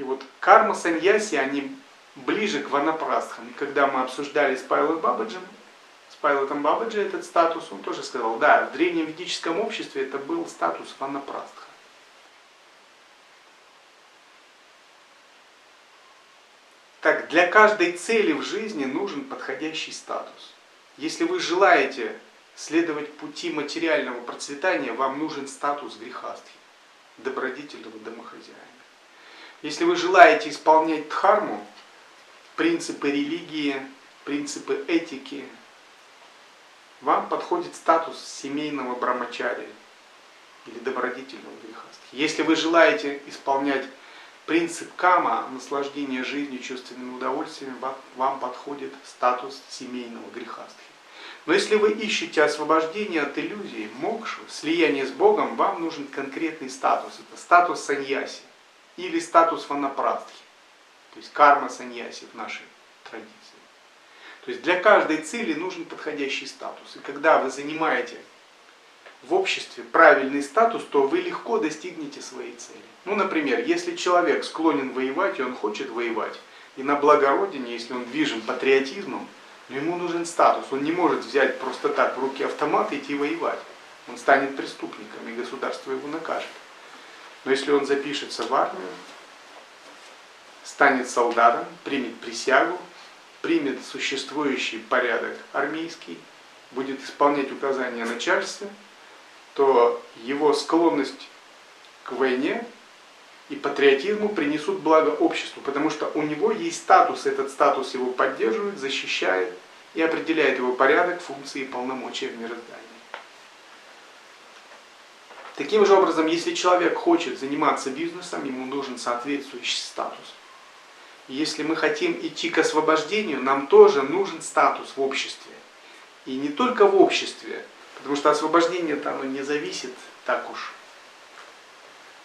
И вот карма саньяси, они ближе к ванапрастхам. И когда мы обсуждали с Павелом Бабаджем, Пайлотом Бабаджи этот статус, он тоже сказал, да, в древнем ведическом обществе это был статус ванапрастха. Так, для каждой цели в жизни нужен подходящий статус. Если вы желаете следовать пути материального процветания, вам нужен статус грехастхи, добродетельного домохозяина. Если вы желаете исполнять дхарму, принципы религии, принципы этики, вам подходит статус семейного брамачария или добродетельного грехастхи. Если вы желаете исполнять принцип кама, наслаждения жизнью, чувственными удовольствиями, вам подходит статус семейного грехастхи. Но если вы ищете освобождение от иллюзий, мокшу, слияние с Богом, вам нужен конкретный статус. Это статус саньяси или статус ванапрастхи. То есть карма саньяси в нашей традиции. То есть для каждой цели нужен подходящий статус. И когда вы занимаете в обществе правильный статус, то вы легко достигнете своей цели. Ну, например, если человек склонен воевать, и он хочет воевать, и на благородине, если он движим патриотизмом, Но ему нужен статус. Он не может взять просто так в руки автомат и идти воевать. Он станет преступником, и государство его накажет. Но если он запишется в армию, станет солдатом, примет присягу, примет существующий порядок армейский, будет исполнять указания начальства, то его склонность к войне и патриотизму принесут благо обществу, потому что у него есть статус, этот статус его поддерживает, защищает и определяет его порядок, функции и полномочия в мироздании. Таким же образом, если человек хочет заниматься бизнесом, ему нужен соответствующий статус. если мы хотим идти к освобождению, нам тоже нужен статус в обществе. И не только в обществе, потому что освобождение там не зависит так уж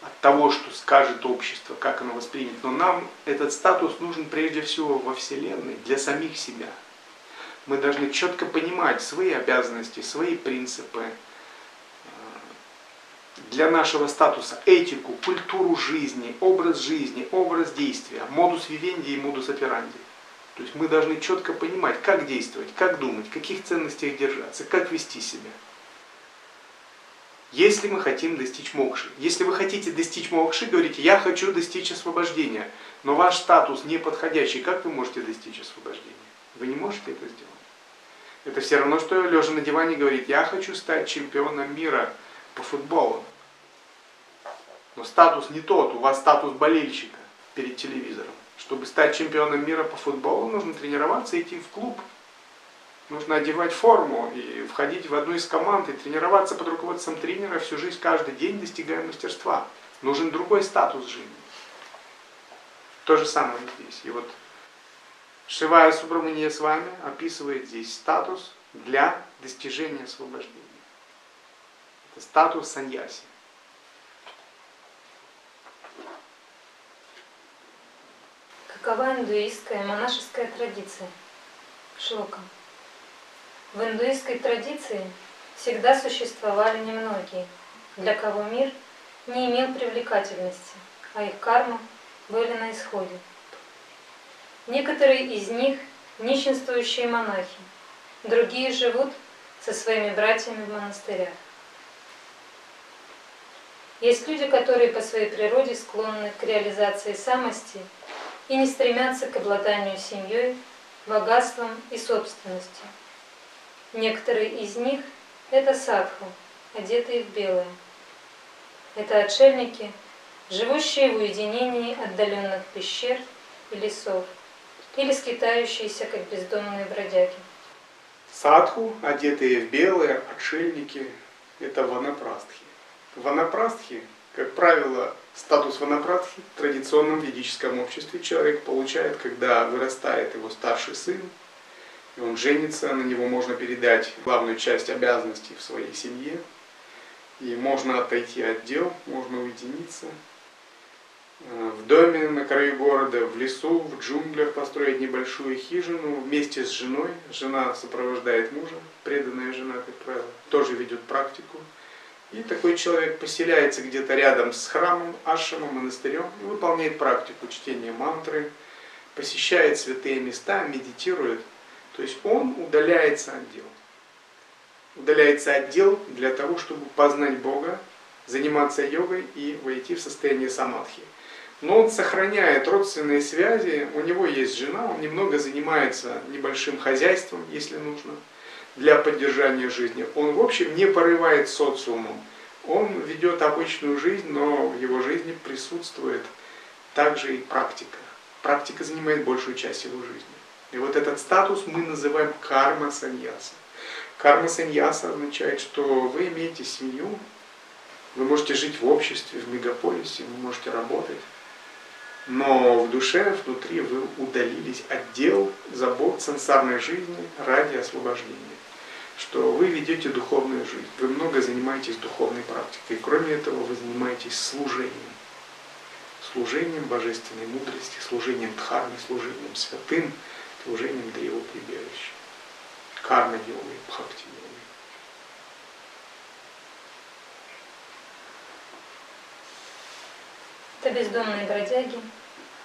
от того, что скажет общество, как оно воспримет. Но нам этот статус нужен прежде всего во Вселенной, для самих себя. Мы должны четко понимать свои обязанности, свои принципы, для нашего статуса этику, культуру жизни, образ жизни, образ действия, модус вивенди и модус операнди. То есть мы должны четко понимать, как действовать, как думать, каких ценностях держаться, как вести себя. Если мы хотим достичь мокши. Если вы хотите достичь мокши, говорите, я хочу достичь освобождения, но ваш статус не подходящий, как вы можете достичь освобождения? Вы не можете это сделать. Это все равно, что лежа на диване говорит, я хочу стать чемпионом мира по футболу. Но статус не тот, у вас статус болельщика перед телевизором. Чтобы стать чемпионом мира по футболу, нужно тренироваться, идти в клуб. Нужно одевать форму и входить в одну из команд и тренироваться под руководством тренера всю жизнь, каждый день достигая мастерства. Нужен другой статус жизни. То же самое здесь. И вот Шивая Субрамания с вами описывает здесь статус для достижения освобождения. Статус саньяси. Какова индуистская монашеская традиция? Шлока. В индуистской традиции всегда существовали немногие, для кого мир не имел привлекательности, а их карма были на исходе. Некоторые из них – нищенствующие монахи, другие живут со своими братьями в монастырях. Есть люди, которые по своей природе склонны к реализации самости и не стремятся к обладанию семьей, богатством и собственностью. Некоторые из них – это садху, одетые в белое. Это отшельники, живущие в уединении отдаленных пещер и лесов, или скитающиеся, как бездомные бродяги. Садху, одетые в белое, отшельники – это ванапрастхи. Ванапрастхи, как правило, Статус ванапрадхи в традиционном ведическом обществе человек получает, когда вырастает его старший сын, и он женится, на него можно передать главную часть обязанностей в своей семье, и можно отойти от дел, можно уединиться. Э, в доме на краю города, в лесу, в джунглях построить небольшую хижину вместе с женой. Жена сопровождает мужа, преданная жена, как правило, тоже ведет практику. И такой человек поселяется где-то рядом с храмом, ашрамом, монастырем и выполняет практику чтения мантры, посещает святые места, медитирует. То есть он удаляется от дел. Удаляется от дел для того, чтобы познать Бога, заниматься йогой и войти в состояние самадхи. Но он сохраняет родственные связи, у него есть жена, он немного занимается небольшим хозяйством, если нужно – для поддержания жизни. Он, в общем, не порывает социумом. Он ведет обычную жизнь, но в его жизни присутствует также и практика. Практика занимает большую часть его жизни. И вот этот статус мы называем карма саньяса. Карма саньяса означает, что вы имеете семью, вы можете жить в обществе, в мегаполисе, вы можете работать, но в душе, внутри вы удалились от дел, забот сансарной жизни ради освобождения что вы ведете духовную жизнь, вы много занимаетесь духовной практикой. Кроме этого, вы занимаетесь служением. Служением божественной мудрости, служением дхармы, служением святым, служением древа прибежища. Карма йогой, бхакти йогой. Это бездомные бродяги,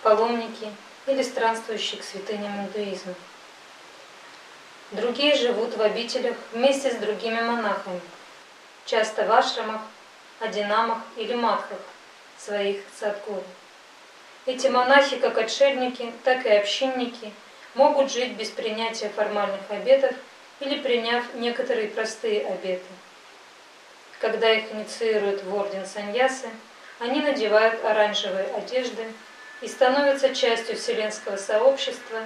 паломники или странствующие к святыням индуизма. Другие живут в обителях вместе с другими монахами, часто в ашрамах, адинамах или матхах своих садгуру. Эти монахи, как отшельники, так и общинники, могут жить без принятия формальных обетов или приняв некоторые простые обеты. Когда их инициируют в орден саньясы, они надевают оранжевые одежды и становятся частью вселенского сообщества,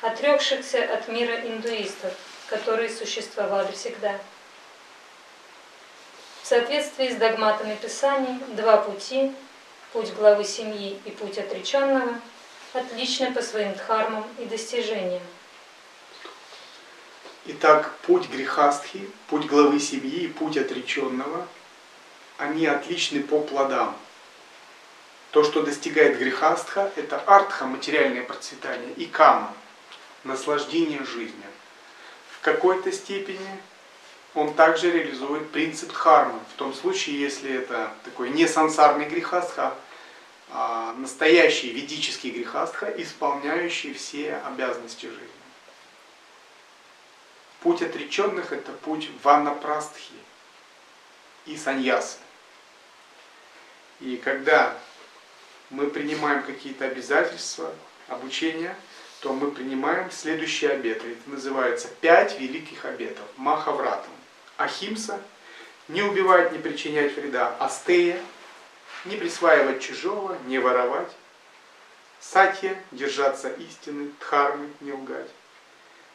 отрекшихся от мира индуистов, которые существовали всегда. В соответствии с догматами Писаний, два пути путь главы семьи и путь отреченного отличны по своим дхармам и достижениям. Итак, путь грехастхи, путь главы семьи и путь отреченного, они отличны по плодам. То, что достигает грехастха, это артха, материальное процветание, и кама, наслаждение жизнью. В какой-то степени он также реализует принцип дхармы, в том случае, если это такой не сансарный грехастха, а настоящий ведический грехастха, исполняющий все обязанности жизни. Путь отреченных – это путь ванапрастхи и саньясы. И когда мы принимаем какие-то обязательства, обучения, то мы принимаем следующие обеты. Это называется пять великих обетов. Махавратам. Ахимса – не убивать, не причинять вреда. Астея – не присваивать чужого, не воровать. Сатья – держаться истины, дхармы – не лгать.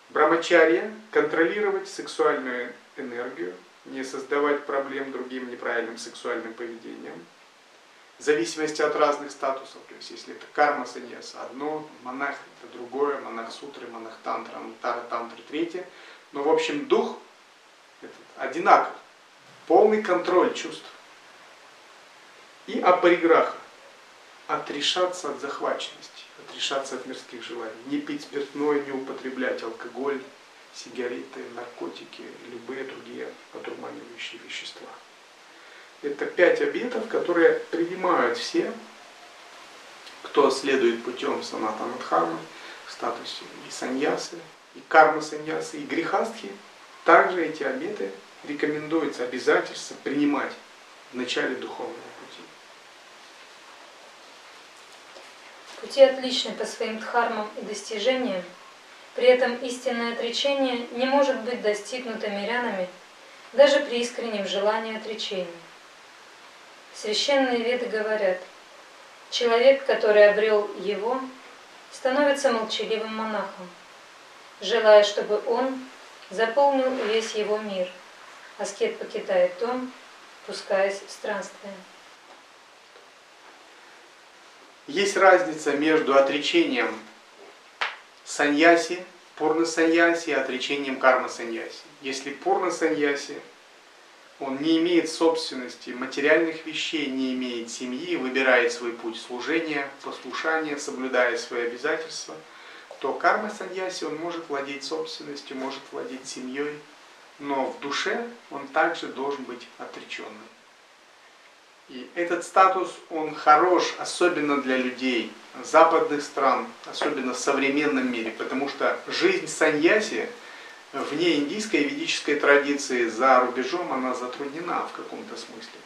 Брамачарья – контролировать сексуальную энергию, не создавать проблем другим неправильным сексуальным поведением. Зависимости от разных статусов, то есть если это карма саньяса одно, монах это другое, монах сутры, монах тантра, антара тантра третье. Но в общем дух этот одинаков. Полный контроль чувств. И апариграха. Отрешаться от захваченности, отрешаться от мирских желаний. Не пить спиртное, не употреблять алкоголь, сигареты, наркотики, любые другие одурманивающие вещества. Это пять обетов, которые принимают все, кто следует путем санатанадхармы в статусе и саньясы, и кармы саньясы, и грехастхи – также эти обеты рекомендуется обязательство принимать в начале духовного пути. Пути отличны по своим дхармам и достижениям, при этом истинное отречение не может быть достигнуто мирянами даже при искреннем желании отречения. Священные веды говорят, человек, который обрел его, становится молчаливым монахом, желая, чтобы он заполнил весь его мир. Аскет покидает дом, пускаясь в странствие. Есть разница между отречением саньяси, пурна саньяси и отречением карма саньяси. Если пурна саньяси, он не имеет собственности материальных вещей, не имеет семьи, выбирает свой путь служения, послушания, соблюдая свои обязательства – то карма саньяси, он может владеть собственностью, может владеть семьей, но в душе он также должен быть отреченным. И этот статус, он хорош, особенно для людей западных стран, особенно в современном мире, потому что жизнь саньяси вне индийской ведической традиции за рубежом, она затруднена в каком-то смысле.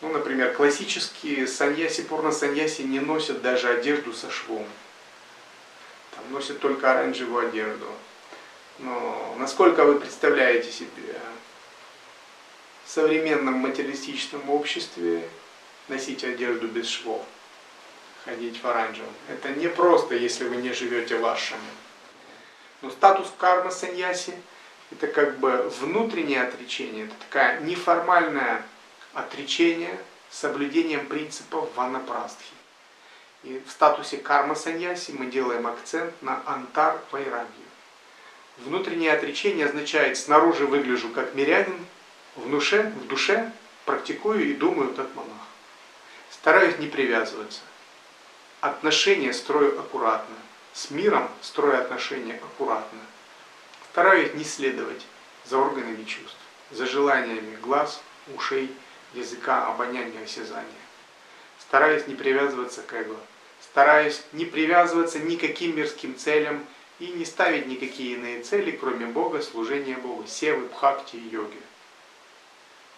Ну, например, классические саньяси, порно-саньяси не носят даже одежду со швом там, носят только оранжевую одежду. Но насколько вы представляете себе в современном материалистичном обществе носить одежду без швов, ходить в оранжевом? Это не просто, если вы не живете в Ашаме. Но статус карма саньяси – это как бы внутреннее отречение, это такая неформальное отречение с соблюдением принципов ванапрастхи. И в статусе карма саньяси мы делаем акцент на антар вайрагию. Внутреннее отречение означает снаружи выгляжу как мирянин, в душе, в душе практикую и думаю как монах. Стараюсь не привязываться. Отношения строю аккуратно. С миром строю отношения аккуратно. Стараюсь не следовать за органами чувств, за желаниями глаз, ушей, языка, обоняния, осязания. Стараюсь не привязываться к эго, стараюсь не привязываться никаким мирским целям, и не ставить никакие иные цели, кроме Бога, служения Богу, севы, бхакти и йоги.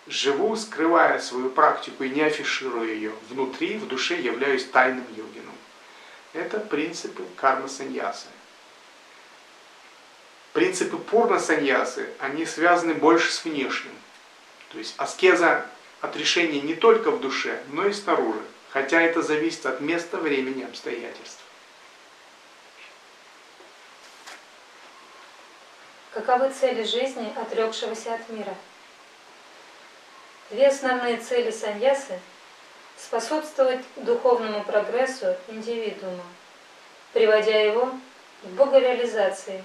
Живу, скрывая свою практику и не афишируя ее. Внутри, в душе являюсь тайным йогином. Это принципы карма саньясы. Принципы пурна саньясы, они связаны больше с внешним. То есть аскеза отрешения не только в душе, но и снаружи. Хотя это зависит от места, времени, обстоятельств. Каковы цели жизни, отрекшегося от мира? Две основные цели саньясы – способствовать духовному прогрессу индивидуума, приводя его к богореализации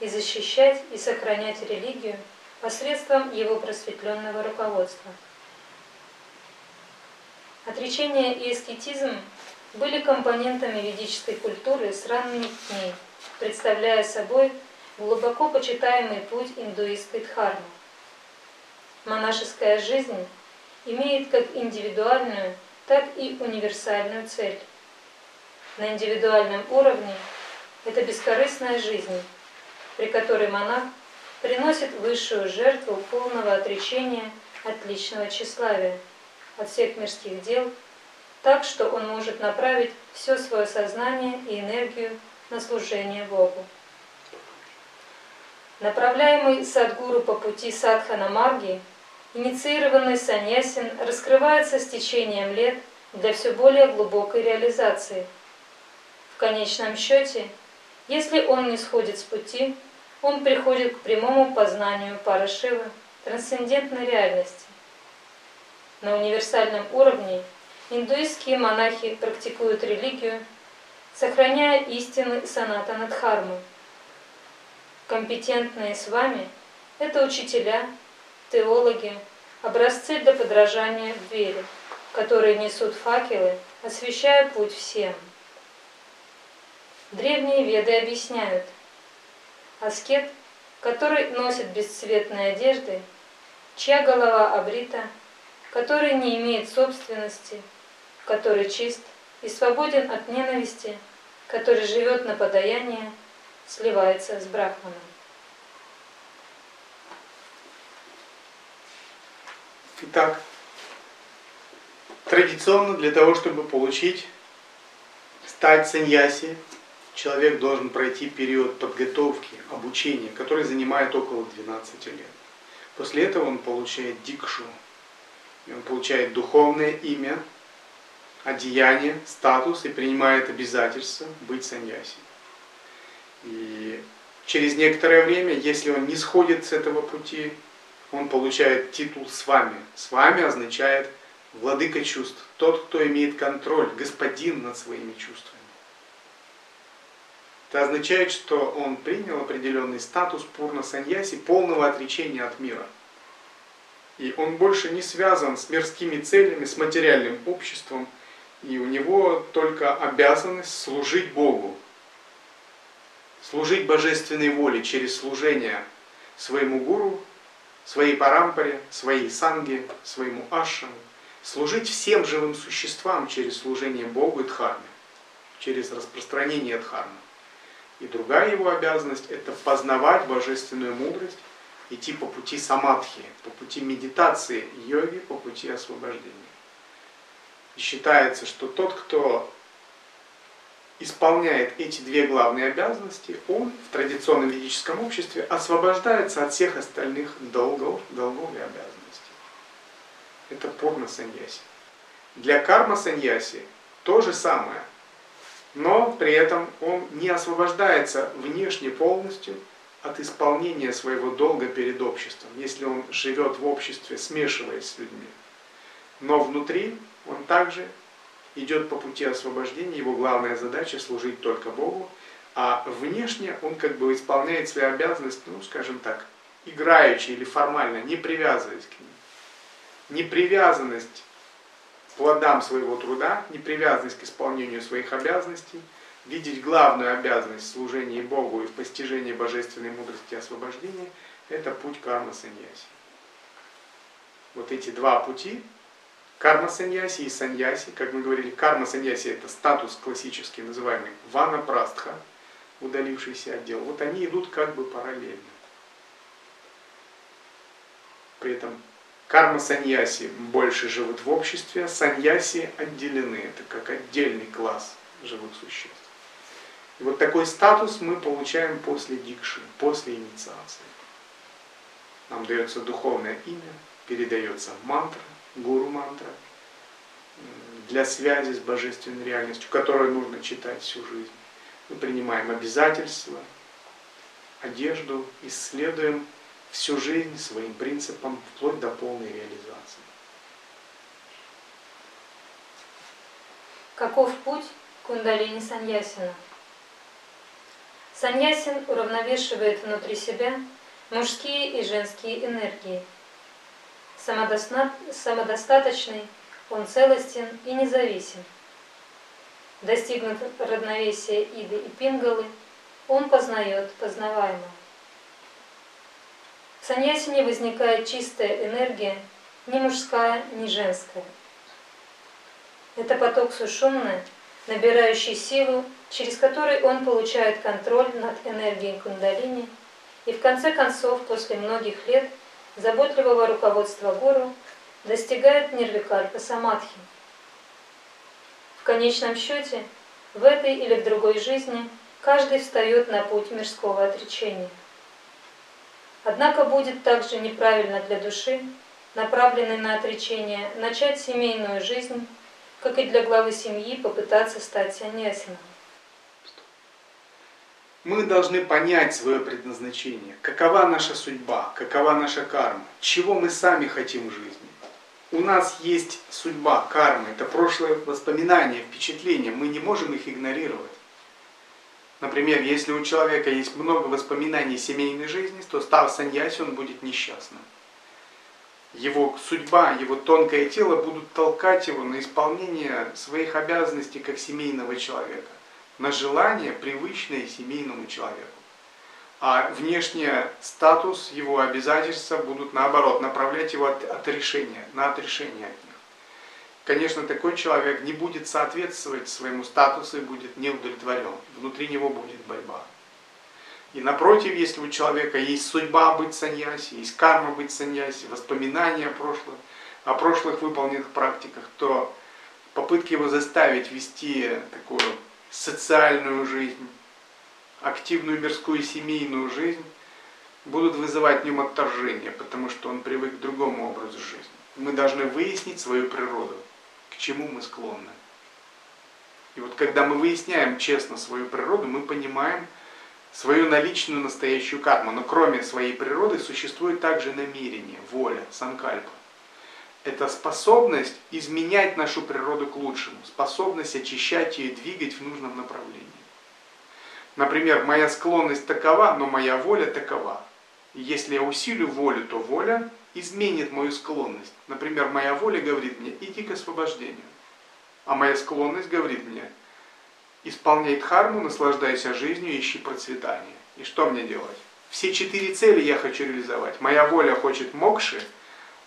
и защищать и сохранять религию посредством его просветленного руководства. Отречение и аскетизм были компонентами ведической культуры с ранних дней, представляя собой глубоко почитаемый путь индуистской дхармы. Монашеская жизнь имеет как индивидуальную, так и универсальную цель. На индивидуальном уровне это бескорыстная жизнь, при которой монах приносит высшую жертву полного отречения от личного тщеславия, от всех мирских дел, так что он может направить все свое сознание и энергию на служение Богу. Направляемый Садгуру по пути садхана марги, инициированный саньясин раскрывается с течением лет для все более глубокой реализации. В конечном счете, если он не сходит с пути, он приходит к прямому познанию Парашивы, трансцендентной реальности. На универсальном уровне индуистские монахи практикуют религию, сохраняя истины санатана дхармы – компетентные с вами – это учителя, теологи, образцы для подражания в вере, которые несут факелы, освещая путь всем. Древние веды объясняют, аскет, который носит бесцветные одежды, чья голова обрита, который не имеет собственности, который чист и свободен от ненависти, который живет на подаяние – сливается с брахманом. Итак, традиционно для того, чтобы получить, стать саньяси, человек должен пройти период подготовки, обучения, который занимает около 12 лет. После этого он получает дикшу, и он получает духовное имя, одеяние, статус и принимает обязательство быть саньяси. И через некоторое время, если он не сходит с этого пути, он получает титул «с вами». «С вами» означает «владыка чувств», тот, кто имеет контроль, господин над своими чувствами. Это означает, что он принял определенный статус пурна саньяси, полного отречения от мира. И он больше не связан с мирскими целями, с материальным обществом, и у него только обязанность служить Богу, служить божественной воле через служение своему гуру, своей парампаре, своей санге, своему ашаму, служить всем живым существам через служение Богу и Дхарме, через распространение Дхармы. И другая его обязанность – это познавать божественную мудрость, идти по пути самадхи, по пути медитации йоги, по пути освобождения. И считается, что тот, кто исполняет эти две главные обязанности, он в традиционном ведическом обществе освобождается от всех остальных долгов, долгов и обязанностей. Это порно саньяси. Для карма саньяси то же самое, но при этом он не освобождается внешне полностью от исполнения своего долга перед обществом, если он живет в обществе, смешиваясь с людьми. Но внутри он также идет по пути освобождения, его главная задача служить только Богу, а внешне он как бы исполняет свои обязанности, ну, скажем так, играючи или формально, не привязываясь к ним. Непривязанность к плодам своего труда, непривязанность к исполнению своих обязанностей, видеть главную обязанность в служении Богу и в постижении божественной мудрости и освобождения – это путь карма саньяси. Вот эти два пути Карма саньяси и саньяси, как мы говорили, карма саньяси это статус классический, называемый вана прастха. удалившийся отдел. Вот они идут как бы параллельно. При этом карма саньяси больше живут в обществе, а саньяси отделены. Это как отдельный класс живых существ. И вот такой статус мы получаем после дикши, после инициации. Нам дается духовное имя, передается мантра, гуру мантра, для связи с божественной реальностью, которую нужно читать всю жизнь. Мы принимаем обязательства, одежду, исследуем всю жизнь своим принципам вплоть до полной реализации. Каков путь кундалини саньясина? Саньясин уравновешивает внутри себя мужские и женские энергии. Самодостаточный, он целостен и независим. Достигнув равновесия Иды и Пингалы, он познает познаваемое. В саньясине возникает чистая энергия, ни мужская, ни женская. Это поток сушумный, набирающий силу, через который он получает контроль над энергией кундалини и в конце концов, после многих лет заботливого руководства гуру, достигает нирвикальпа самадхи. В конечном счете, в этой или в другой жизни каждый встает на путь мирского отречения. Однако будет также неправильно для души, направленной на отречение, начать семейную жизнь, как и для главы семьи попытаться стать саньясином. Мы должны понять свое предназначение, какова наша судьба, какова наша карма, чего мы сами хотим в жизни? У нас есть судьба, карма, это прошлое воспоминания, впечатления, мы не можем их игнорировать. Например, если у человека есть много воспоминаний семейной жизни, то став саньяси, он будет несчастным. Его судьба, его тонкое тело будут толкать его на исполнение своих обязанностей как семейного человека, на желание, привычное семейному человеку а внешний статус, его обязательства будут наоборот направлять его от, от решения, на отрешение от них. Конечно, такой человек не будет соответствовать своему статусу и будет неудовлетворен. Внутри него будет борьба. И напротив, если у человека есть судьба быть саньяси, есть карма быть саньяси, воспоминания о прошлом, о прошлых выполненных практиках, то попытки его заставить вести такую социальную жизнь, активную мирскую семейную жизнь будут вызывать в нем отторжение, потому что он привык к другому образу жизни. Мы должны выяснить свою природу, к чему мы склонны. И вот когда мы выясняем честно свою природу, мы понимаем свою наличную настоящую карму. Но кроме своей природы существует также намерение, воля, санкальпа. Это способность изменять нашу природу к лучшему, способность очищать ее и двигать в нужном направлении. Например, моя склонность такова, но моя воля такова. Если я усилю волю, то воля изменит мою склонность. Например, моя воля говорит мне, иди к освобождению. А моя склонность говорит мне, исполняй дхарму, наслаждайся жизнью, ищи процветание. И что мне делать? Все четыре цели я хочу реализовать. Моя воля хочет мокши,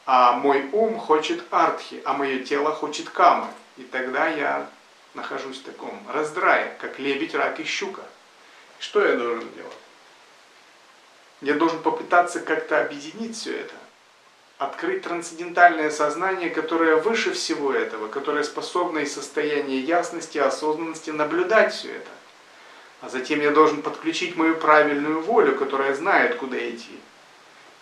а мой ум хочет артхи, а мое тело хочет камы. И тогда я нахожусь в таком раздрае, как лебедь, рак и щука. Что я должен делать? Я должен попытаться как-то объединить все это, открыть трансцендентальное сознание, которое выше всего этого, которое способно из состояния ясности, осознанности наблюдать все это. А затем я должен подключить мою правильную волю, которая знает, куда идти.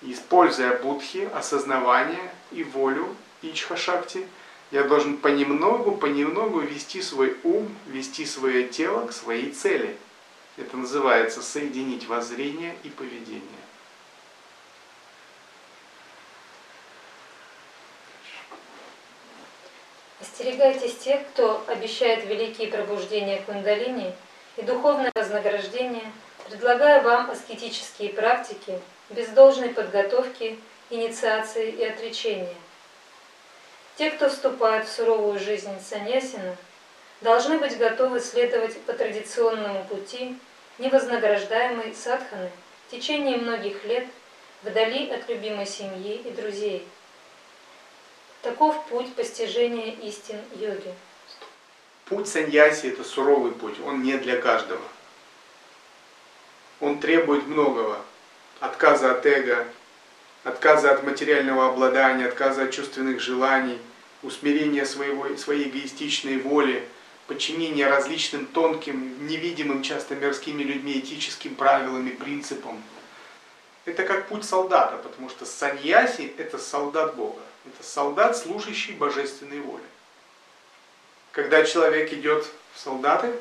Используя будхи, осознавание и волю Ичха-шакти, я должен понемногу, понемногу вести свой ум, вести свое тело к своей цели – это называется соединить воззрение и поведение. Остерегайтесь тех, кто обещает великие пробуждения кундалини и духовное вознаграждение, предлагая вам аскетические практики без должной подготовки, инициации и отречения. Те, кто вступает в суровую жизнь саньясина, должны быть готовы следовать по традиционному пути невознаграждаемой садханы в течение многих лет вдали от любимой семьи и друзей. Таков путь постижения истин йоги. Путь саньяси – это суровый путь, он не для каждого. он требует многого. Отказа от эго, отказа от материального обладания, отказа от чувственных желаний, усмирения своего, своей эгоистичной воли, подчинения различным тонким, невидимым, часто мирскими людьми этическим правилам и принципам. Это как путь солдата, потому что саньяси – это солдат Бога. Это солдат, служащий божественной воле. Когда человек идет в солдаты,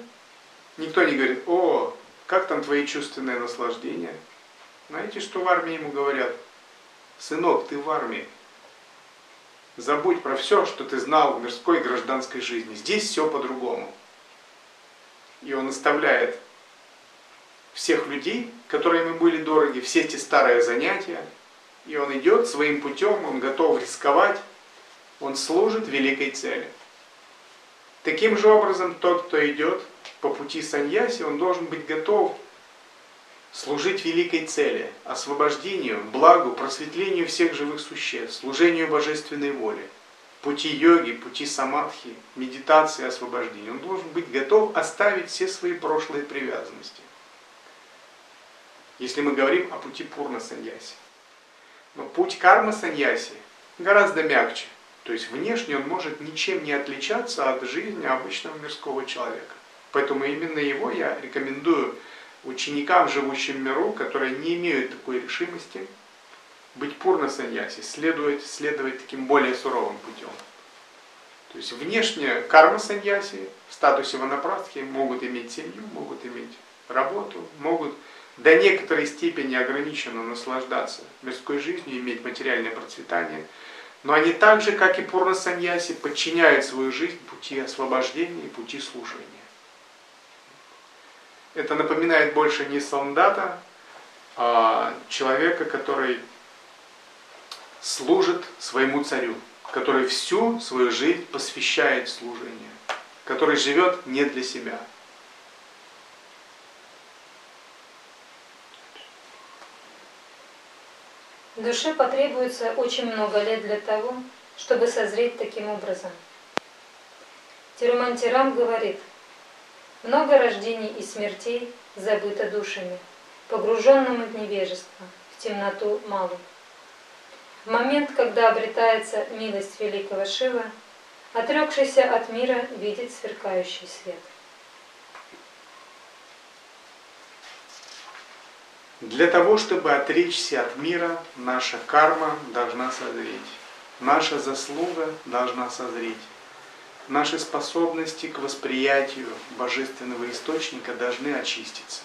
никто не говорит, о, как там твои чувственные наслаждения? Знаете, что в армии ему говорят? Сынок, ты в армии. Забудь про все, что ты знал в мирской гражданской жизни. Здесь все по-другому. И он оставляет всех людей, которые ему были дороги, все эти старые занятия, и он идет своим путем, он готов рисковать, он служит великой цели. Таким же образом, тот, кто идет по пути саньяси, он должен быть готов служить великой цели, освобождению, благу, просветлению всех живых существ, служению божественной воле, пути йоги, пути самадхи, медитации, освобождения. Он должен быть готов оставить все свои прошлые привязанности. Если мы говорим о пути пурна саньяси. Но путь карма саньяси гораздо мягче. То есть внешне он может ничем не отличаться от жизни обычного мирского человека. Поэтому именно его я рекомендую ученикам, живущим в миру, которые не имеют такой решимости, быть пурна саньяси, следовать, следовать таким более суровым путем. То есть внешне карма саньяси в статусе ванапрастхи могут иметь семью, могут иметь работу, могут до некоторой степени ограниченно наслаждаться мирской жизнью, иметь материальное процветание, но они так же, как и Пурна Саньяси, подчиняют свою жизнь пути освобождения и пути служения. Это напоминает больше не солдата, а человека, который служит своему царю, который всю свою жизнь посвящает служению, который живет не для себя – Душе потребуется очень много лет для того, чтобы созреть таким образом. Тирумантирам говорит, много рождений и смертей забыто душами, погруженными в невежество, в темноту малую. В момент, когда обретается милость великого Шива, отрекшийся от мира видит сверкающий свет. Для того, чтобы отречься от мира, наша карма должна созреть. Наша заслуга должна созреть. Наши способности к восприятию божественного источника должны очиститься.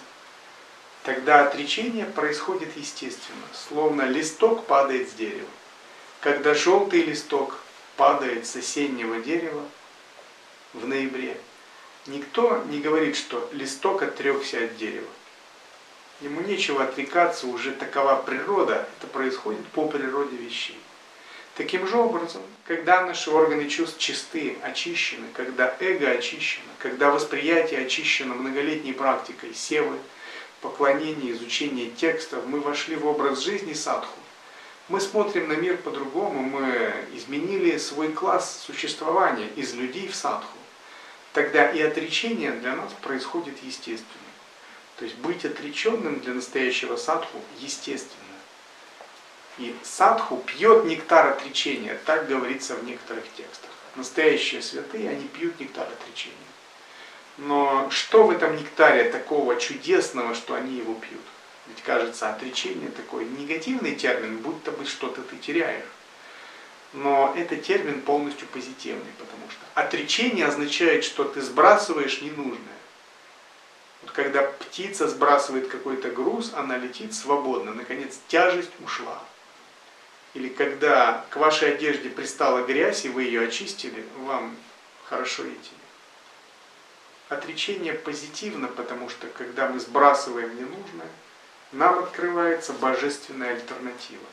Тогда отречение происходит естественно, словно листок падает с дерева. Когда желтый листок падает с осеннего дерева в ноябре, никто не говорит, что листок отрекся от дерева. Ему нечего отрекаться, уже такова природа, это происходит по природе вещей. Таким же образом, когда наши органы чувств чисты, очищены, когда эго очищено, когда восприятие очищено многолетней практикой севы, поклонения, изучения текстов, мы вошли в образ жизни садху. Мы смотрим на мир по-другому, мы изменили свой класс существования из людей в садху. Тогда и отречение для нас происходит естественно. То есть быть отреченным для настоящего садху естественно. И садху пьет нектар отречения, так говорится в некоторых текстах. Настоящие святые, они пьют нектар отречения. Но что в этом нектаре такого чудесного, что они его пьют? Ведь кажется, отречение такой негативный термин, будто бы что-то ты теряешь. Но это термин полностью позитивный, потому что отречение означает, что ты сбрасываешь ненужное. Когда птица сбрасывает какой-то груз, она летит свободно, наконец тяжесть ушла. Или когда к вашей одежде пристала грязь, и вы ее очистили, вам хорошо идти. Отречение позитивно, потому что когда мы сбрасываем ненужное, нам открывается божественная альтернатива.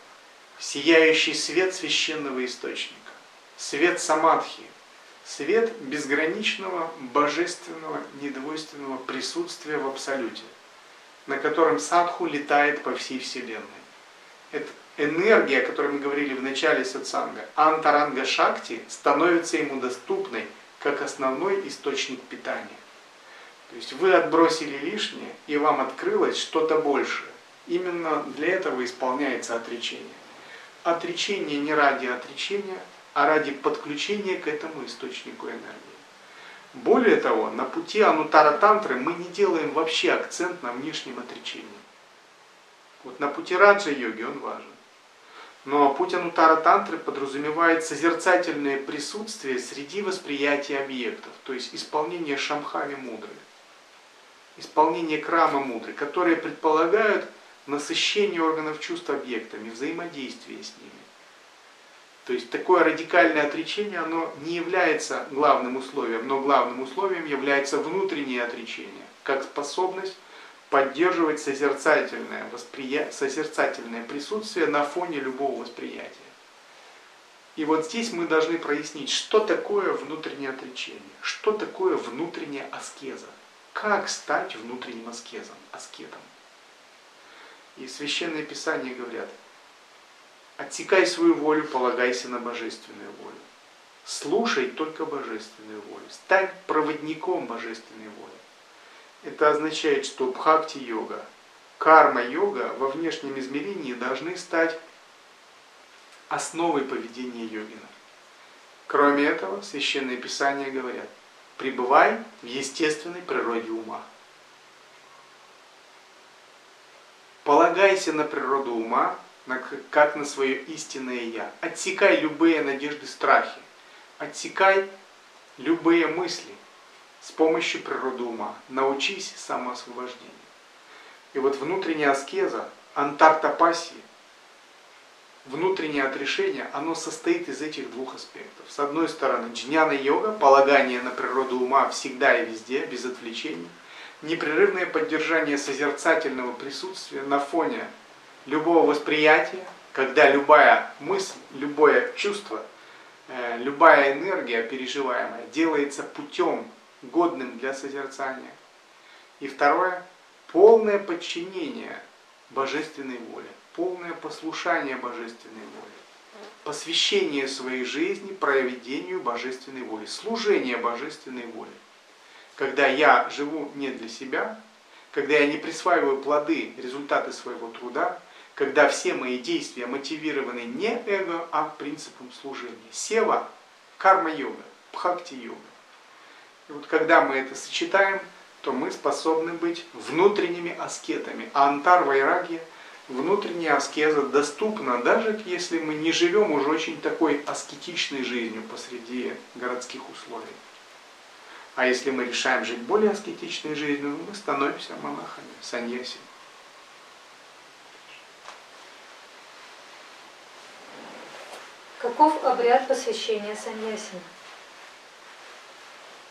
Сияющий свет священного источника, свет самадхи, Свет безграничного, божественного, недвойственного присутствия в Абсолюте, на котором садху летает по всей Вселенной. Это энергия, о которой мы говорили в начале сатсанга, антаранга шакти, становится ему доступной как основной источник питания. То есть вы отбросили лишнее, и вам открылось что-то большее. Именно для этого исполняется отречение. Отречение не ради отречения, а ради подключения к этому источнику энергии. Более того, на пути Анутара Тантры мы не делаем вообще акцент на внешнем отречении. Вот на пути Раджа йоги он важен. Но путь Анутара Тантры подразумевает созерцательное присутствие среди восприятия объектов, то есть исполнение Шамхави мудры, исполнение крама мудры, которые предполагают насыщение органов чувств объектами, взаимодействие с ними. То есть такое радикальное отречение, оно не является главным условием, но главным условием является внутреннее отречение, как способность поддерживать созерцательное, восприя... созерцательное присутствие на фоне любого восприятия. И вот здесь мы должны прояснить, что такое внутреннее отречение, что такое внутренняя аскеза, как стать внутренним аскезом, аскетом. И священные писания говорят, отсекай свою волю, полагайся на божественную волю. Слушай только божественную волю. Стань проводником божественной воли. Это означает, что бхакти-йога, карма-йога во внешнем измерении должны стать основой поведения йогина. Кроме этого, священные писания говорят, пребывай в естественной природе ума. Полагайся на природу ума, как на свое истинное Я. Отсекай любые надежды, страхи. Отсекай любые мысли с помощью природы ума. Научись самоосвобождению. И вот внутренняя аскеза, антартапасия, внутреннее отрешение, оно состоит из этих двух аспектов. С одной стороны, джняна-йога, полагание на природу ума всегда и везде, без отвлечений. Непрерывное поддержание созерцательного присутствия на фоне любого восприятия, когда любая мысль, любое чувство, э, любая энергия переживаемая делается путем годным для созерцания. И второе, полное подчинение божественной воле, полное послушание божественной воле, посвящение своей жизни проведению божественной воли, служение божественной воле. Когда я живу не для себя, когда я не присваиваю плоды, результаты своего труда, когда все мои действия мотивированы не эго, а принципом служения. Сева – карма-йога, бхакти-йога. И вот когда мы это сочетаем, то мы способны быть внутренними аскетами. А антар вайраги, внутренняя аскеза доступна, даже если мы не живем уже очень такой аскетичной жизнью посреди городских условий. А если мы решаем жить более аскетичной жизнью, мы становимся монахами, саньяси. Каков обряд посвящения саньясина?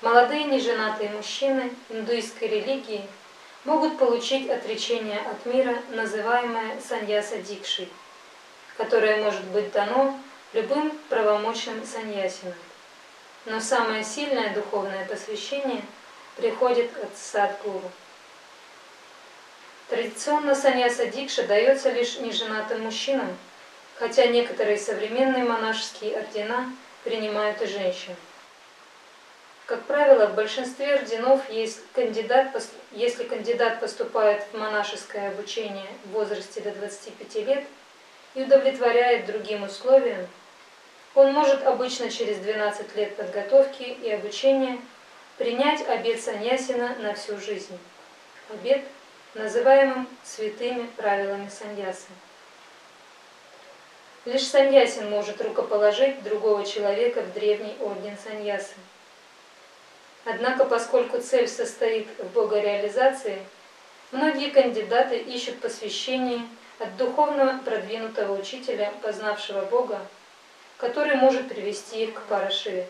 Молодые неженатые мужчины индуистской религии могут получить отречение от мира, называемое саньяса дикши, которое может быть дано любым правомочным саньясином. Но самое сильное духовное посвящение приходит от садгуру. Традиционно саньяса дикша дается лишь неженатым мужчинам, хотя некоторые современные монашеские ордена принимают и женщин. Как правило, в большинстве орденов есть кандидат, если кандидат поступает в монашеское обучение в возрасте до 25 лет и удовлетворяет другим условиям, он может обычно через 12 лет подготовки и обучения принять обет саньясина на всю жизнь. Обет, называемым святыми правилами саньясы. Лишь саньясин может рукоположить другого человека в древний орден саньясы. Однако, поскольку цель состоит в богореализации, многие кандидаты ищут посвящение от духовно продвинутого учителя, познавшего Бога, который может привести их к Парашиве.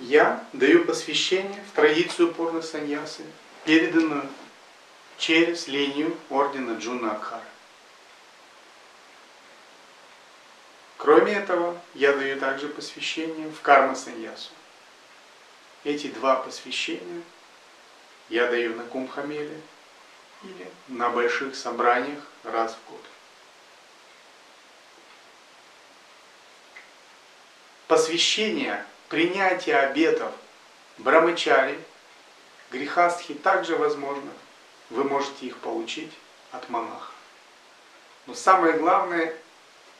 Я даю посвящение в традицию порно саньясы, переданную через линию ордена Джуна Акхара. Кроме этого, я даю также посвящение в карма саньясу. Эти два посвящения я даю на Кумхамеле или на больших собраниях раз в год. Посвящение, принятие обетов Брамачари, грехастхи также возможно. Вы можете их получить от монаха. Но самое главное,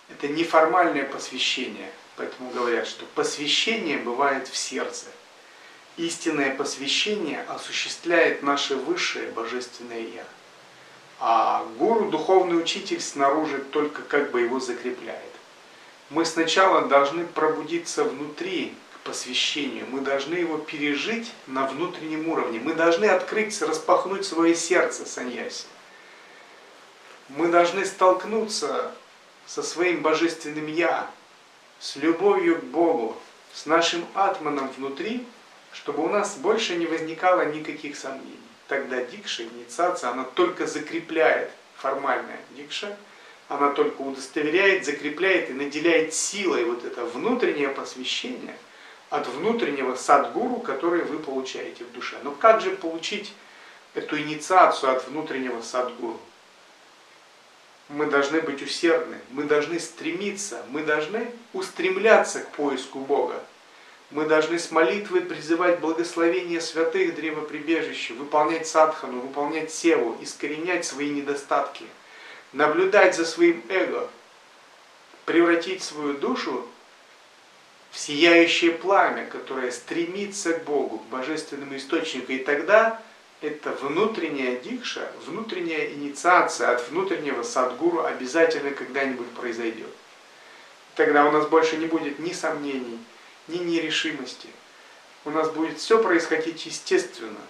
это неформальное посвящение. Поэтому говорят, что посвящение бывает в сердце. Истинное посвящение осуществляет наше высшее божественное Я. А гуру, духовный учитель, снаружи только как бы его закрепляет. Мы сначала должны пробудиться внутри к посвящению. Мы должны его пережить на внутреннем уровне. Мы должны открыть, распахнуть свое сердце саньяси. Мы должны столкнуться со своим божественным Я, с любовью к Богу, с нашим атманом внутри, чтобы у нас больше не возникало никаких сомнений. Тогда дикша, инициация, она только закрепляет формальная дикша, она только удостоверяет, закрепляет и наделяет силой вот это внутреннее посвящение от внутреннего садгуру, который вы получаете в душе. Но как же получить эту инициацию от внутреннего садгуру? мы должны быть усердны, мы должны стремиться, мы должны устремляться к поиску Бога. Мы должны с молитвой призывать благословение святых древоприбежища, выполнять садхану, выполнять севу, искоренять свои недостатки, наблюдать за своим эго, превратить свою душу в сияющее пламя, которое стремится к Богу, к божественному источнику. И тогда это внутренняя дикша, внутренняя инициация от внутреннего садгуру обязательно когда-нибудь произойдет. Тогда у нас больше не будет ни сомнений, ни нерешимости. У нас будет все происходить естественно.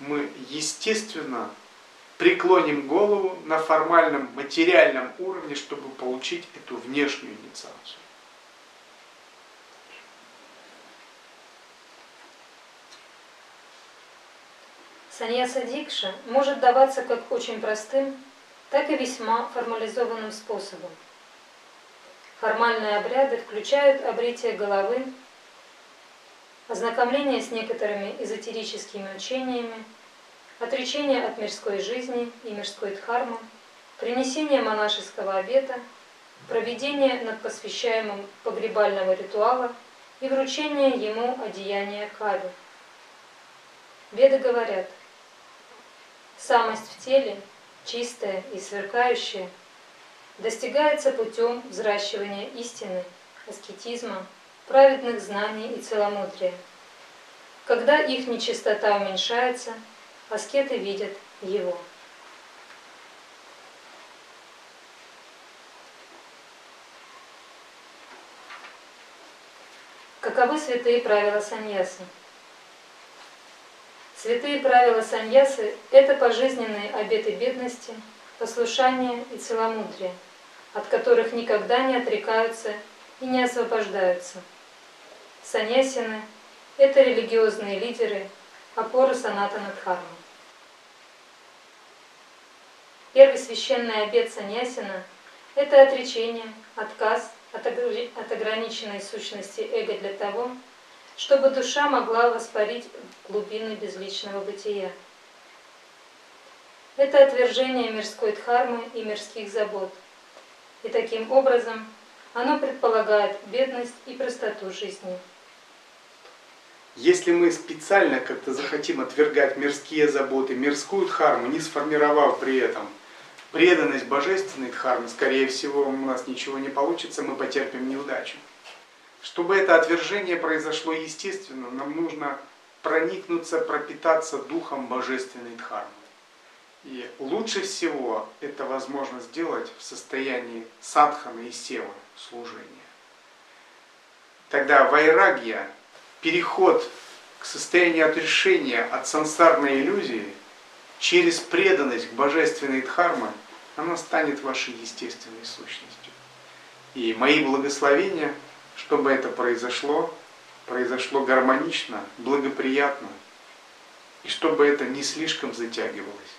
Мы естественно преклоним голову на формальном материальном уровне, чтобы получить эту внешнюю инициацию. Саньяса Дикша может даваться как очень простым, так и весьма формализованным способом. Формальные обряды включают обритие головы, ознакомление с некоторыми эзотерическими учениями, отречение от мирской жизни и мирской дхармы, принесение монашеского обета, проведение над посвящаемым погребального ритуала и вручение ему одеяния кави. Веды говорят – Самость в теле, чистая и сверкающая, достигается путем взращивания истины, аскетизма, праведных знаний и целомудрия. Когда их нечистота уменьшается, аскеты видят его. Каковы святые правила саньяса? Святые правила саньясы – это пожизненные обеты бедности, послушания и целомудрия, от которых никогда не отрекаются и не освобождаются. Саньясины – это религиозные лидеры, опоры санатана дхармы. Первый священный обет саньясина – это отречение, отказ от ограниченной сущности эго для того, чтобы душа могла воспарить глубины безличного бытия. Это отвержение мирской дхармы и мирских забот. И таким образом оно предполагает бедность и простоту жизни. Если мы специально как-то захотим отвергать мирские заботы, мирскую дхарму, не сформировав при этом преданность божественной дхармы, скорее всего, у нас ничего не получится, мы потерпим неудачу. Чтобы это отвержение произошло естественно, нам нужно проникнуться, пропитаться духом божественной дхармы. И лучше всего это возможно сделать в состоянии садханы и севы, служения. Тогда вайрагья, переход к состоянию отрешения от сансарной иллюзии через преданность к божественной дхарме, она станет вашей естественной сущностью. И мои благословения – чтобы это произошло, произошло гармонично, благоприятно, и чтобы это не слишком затягивалось.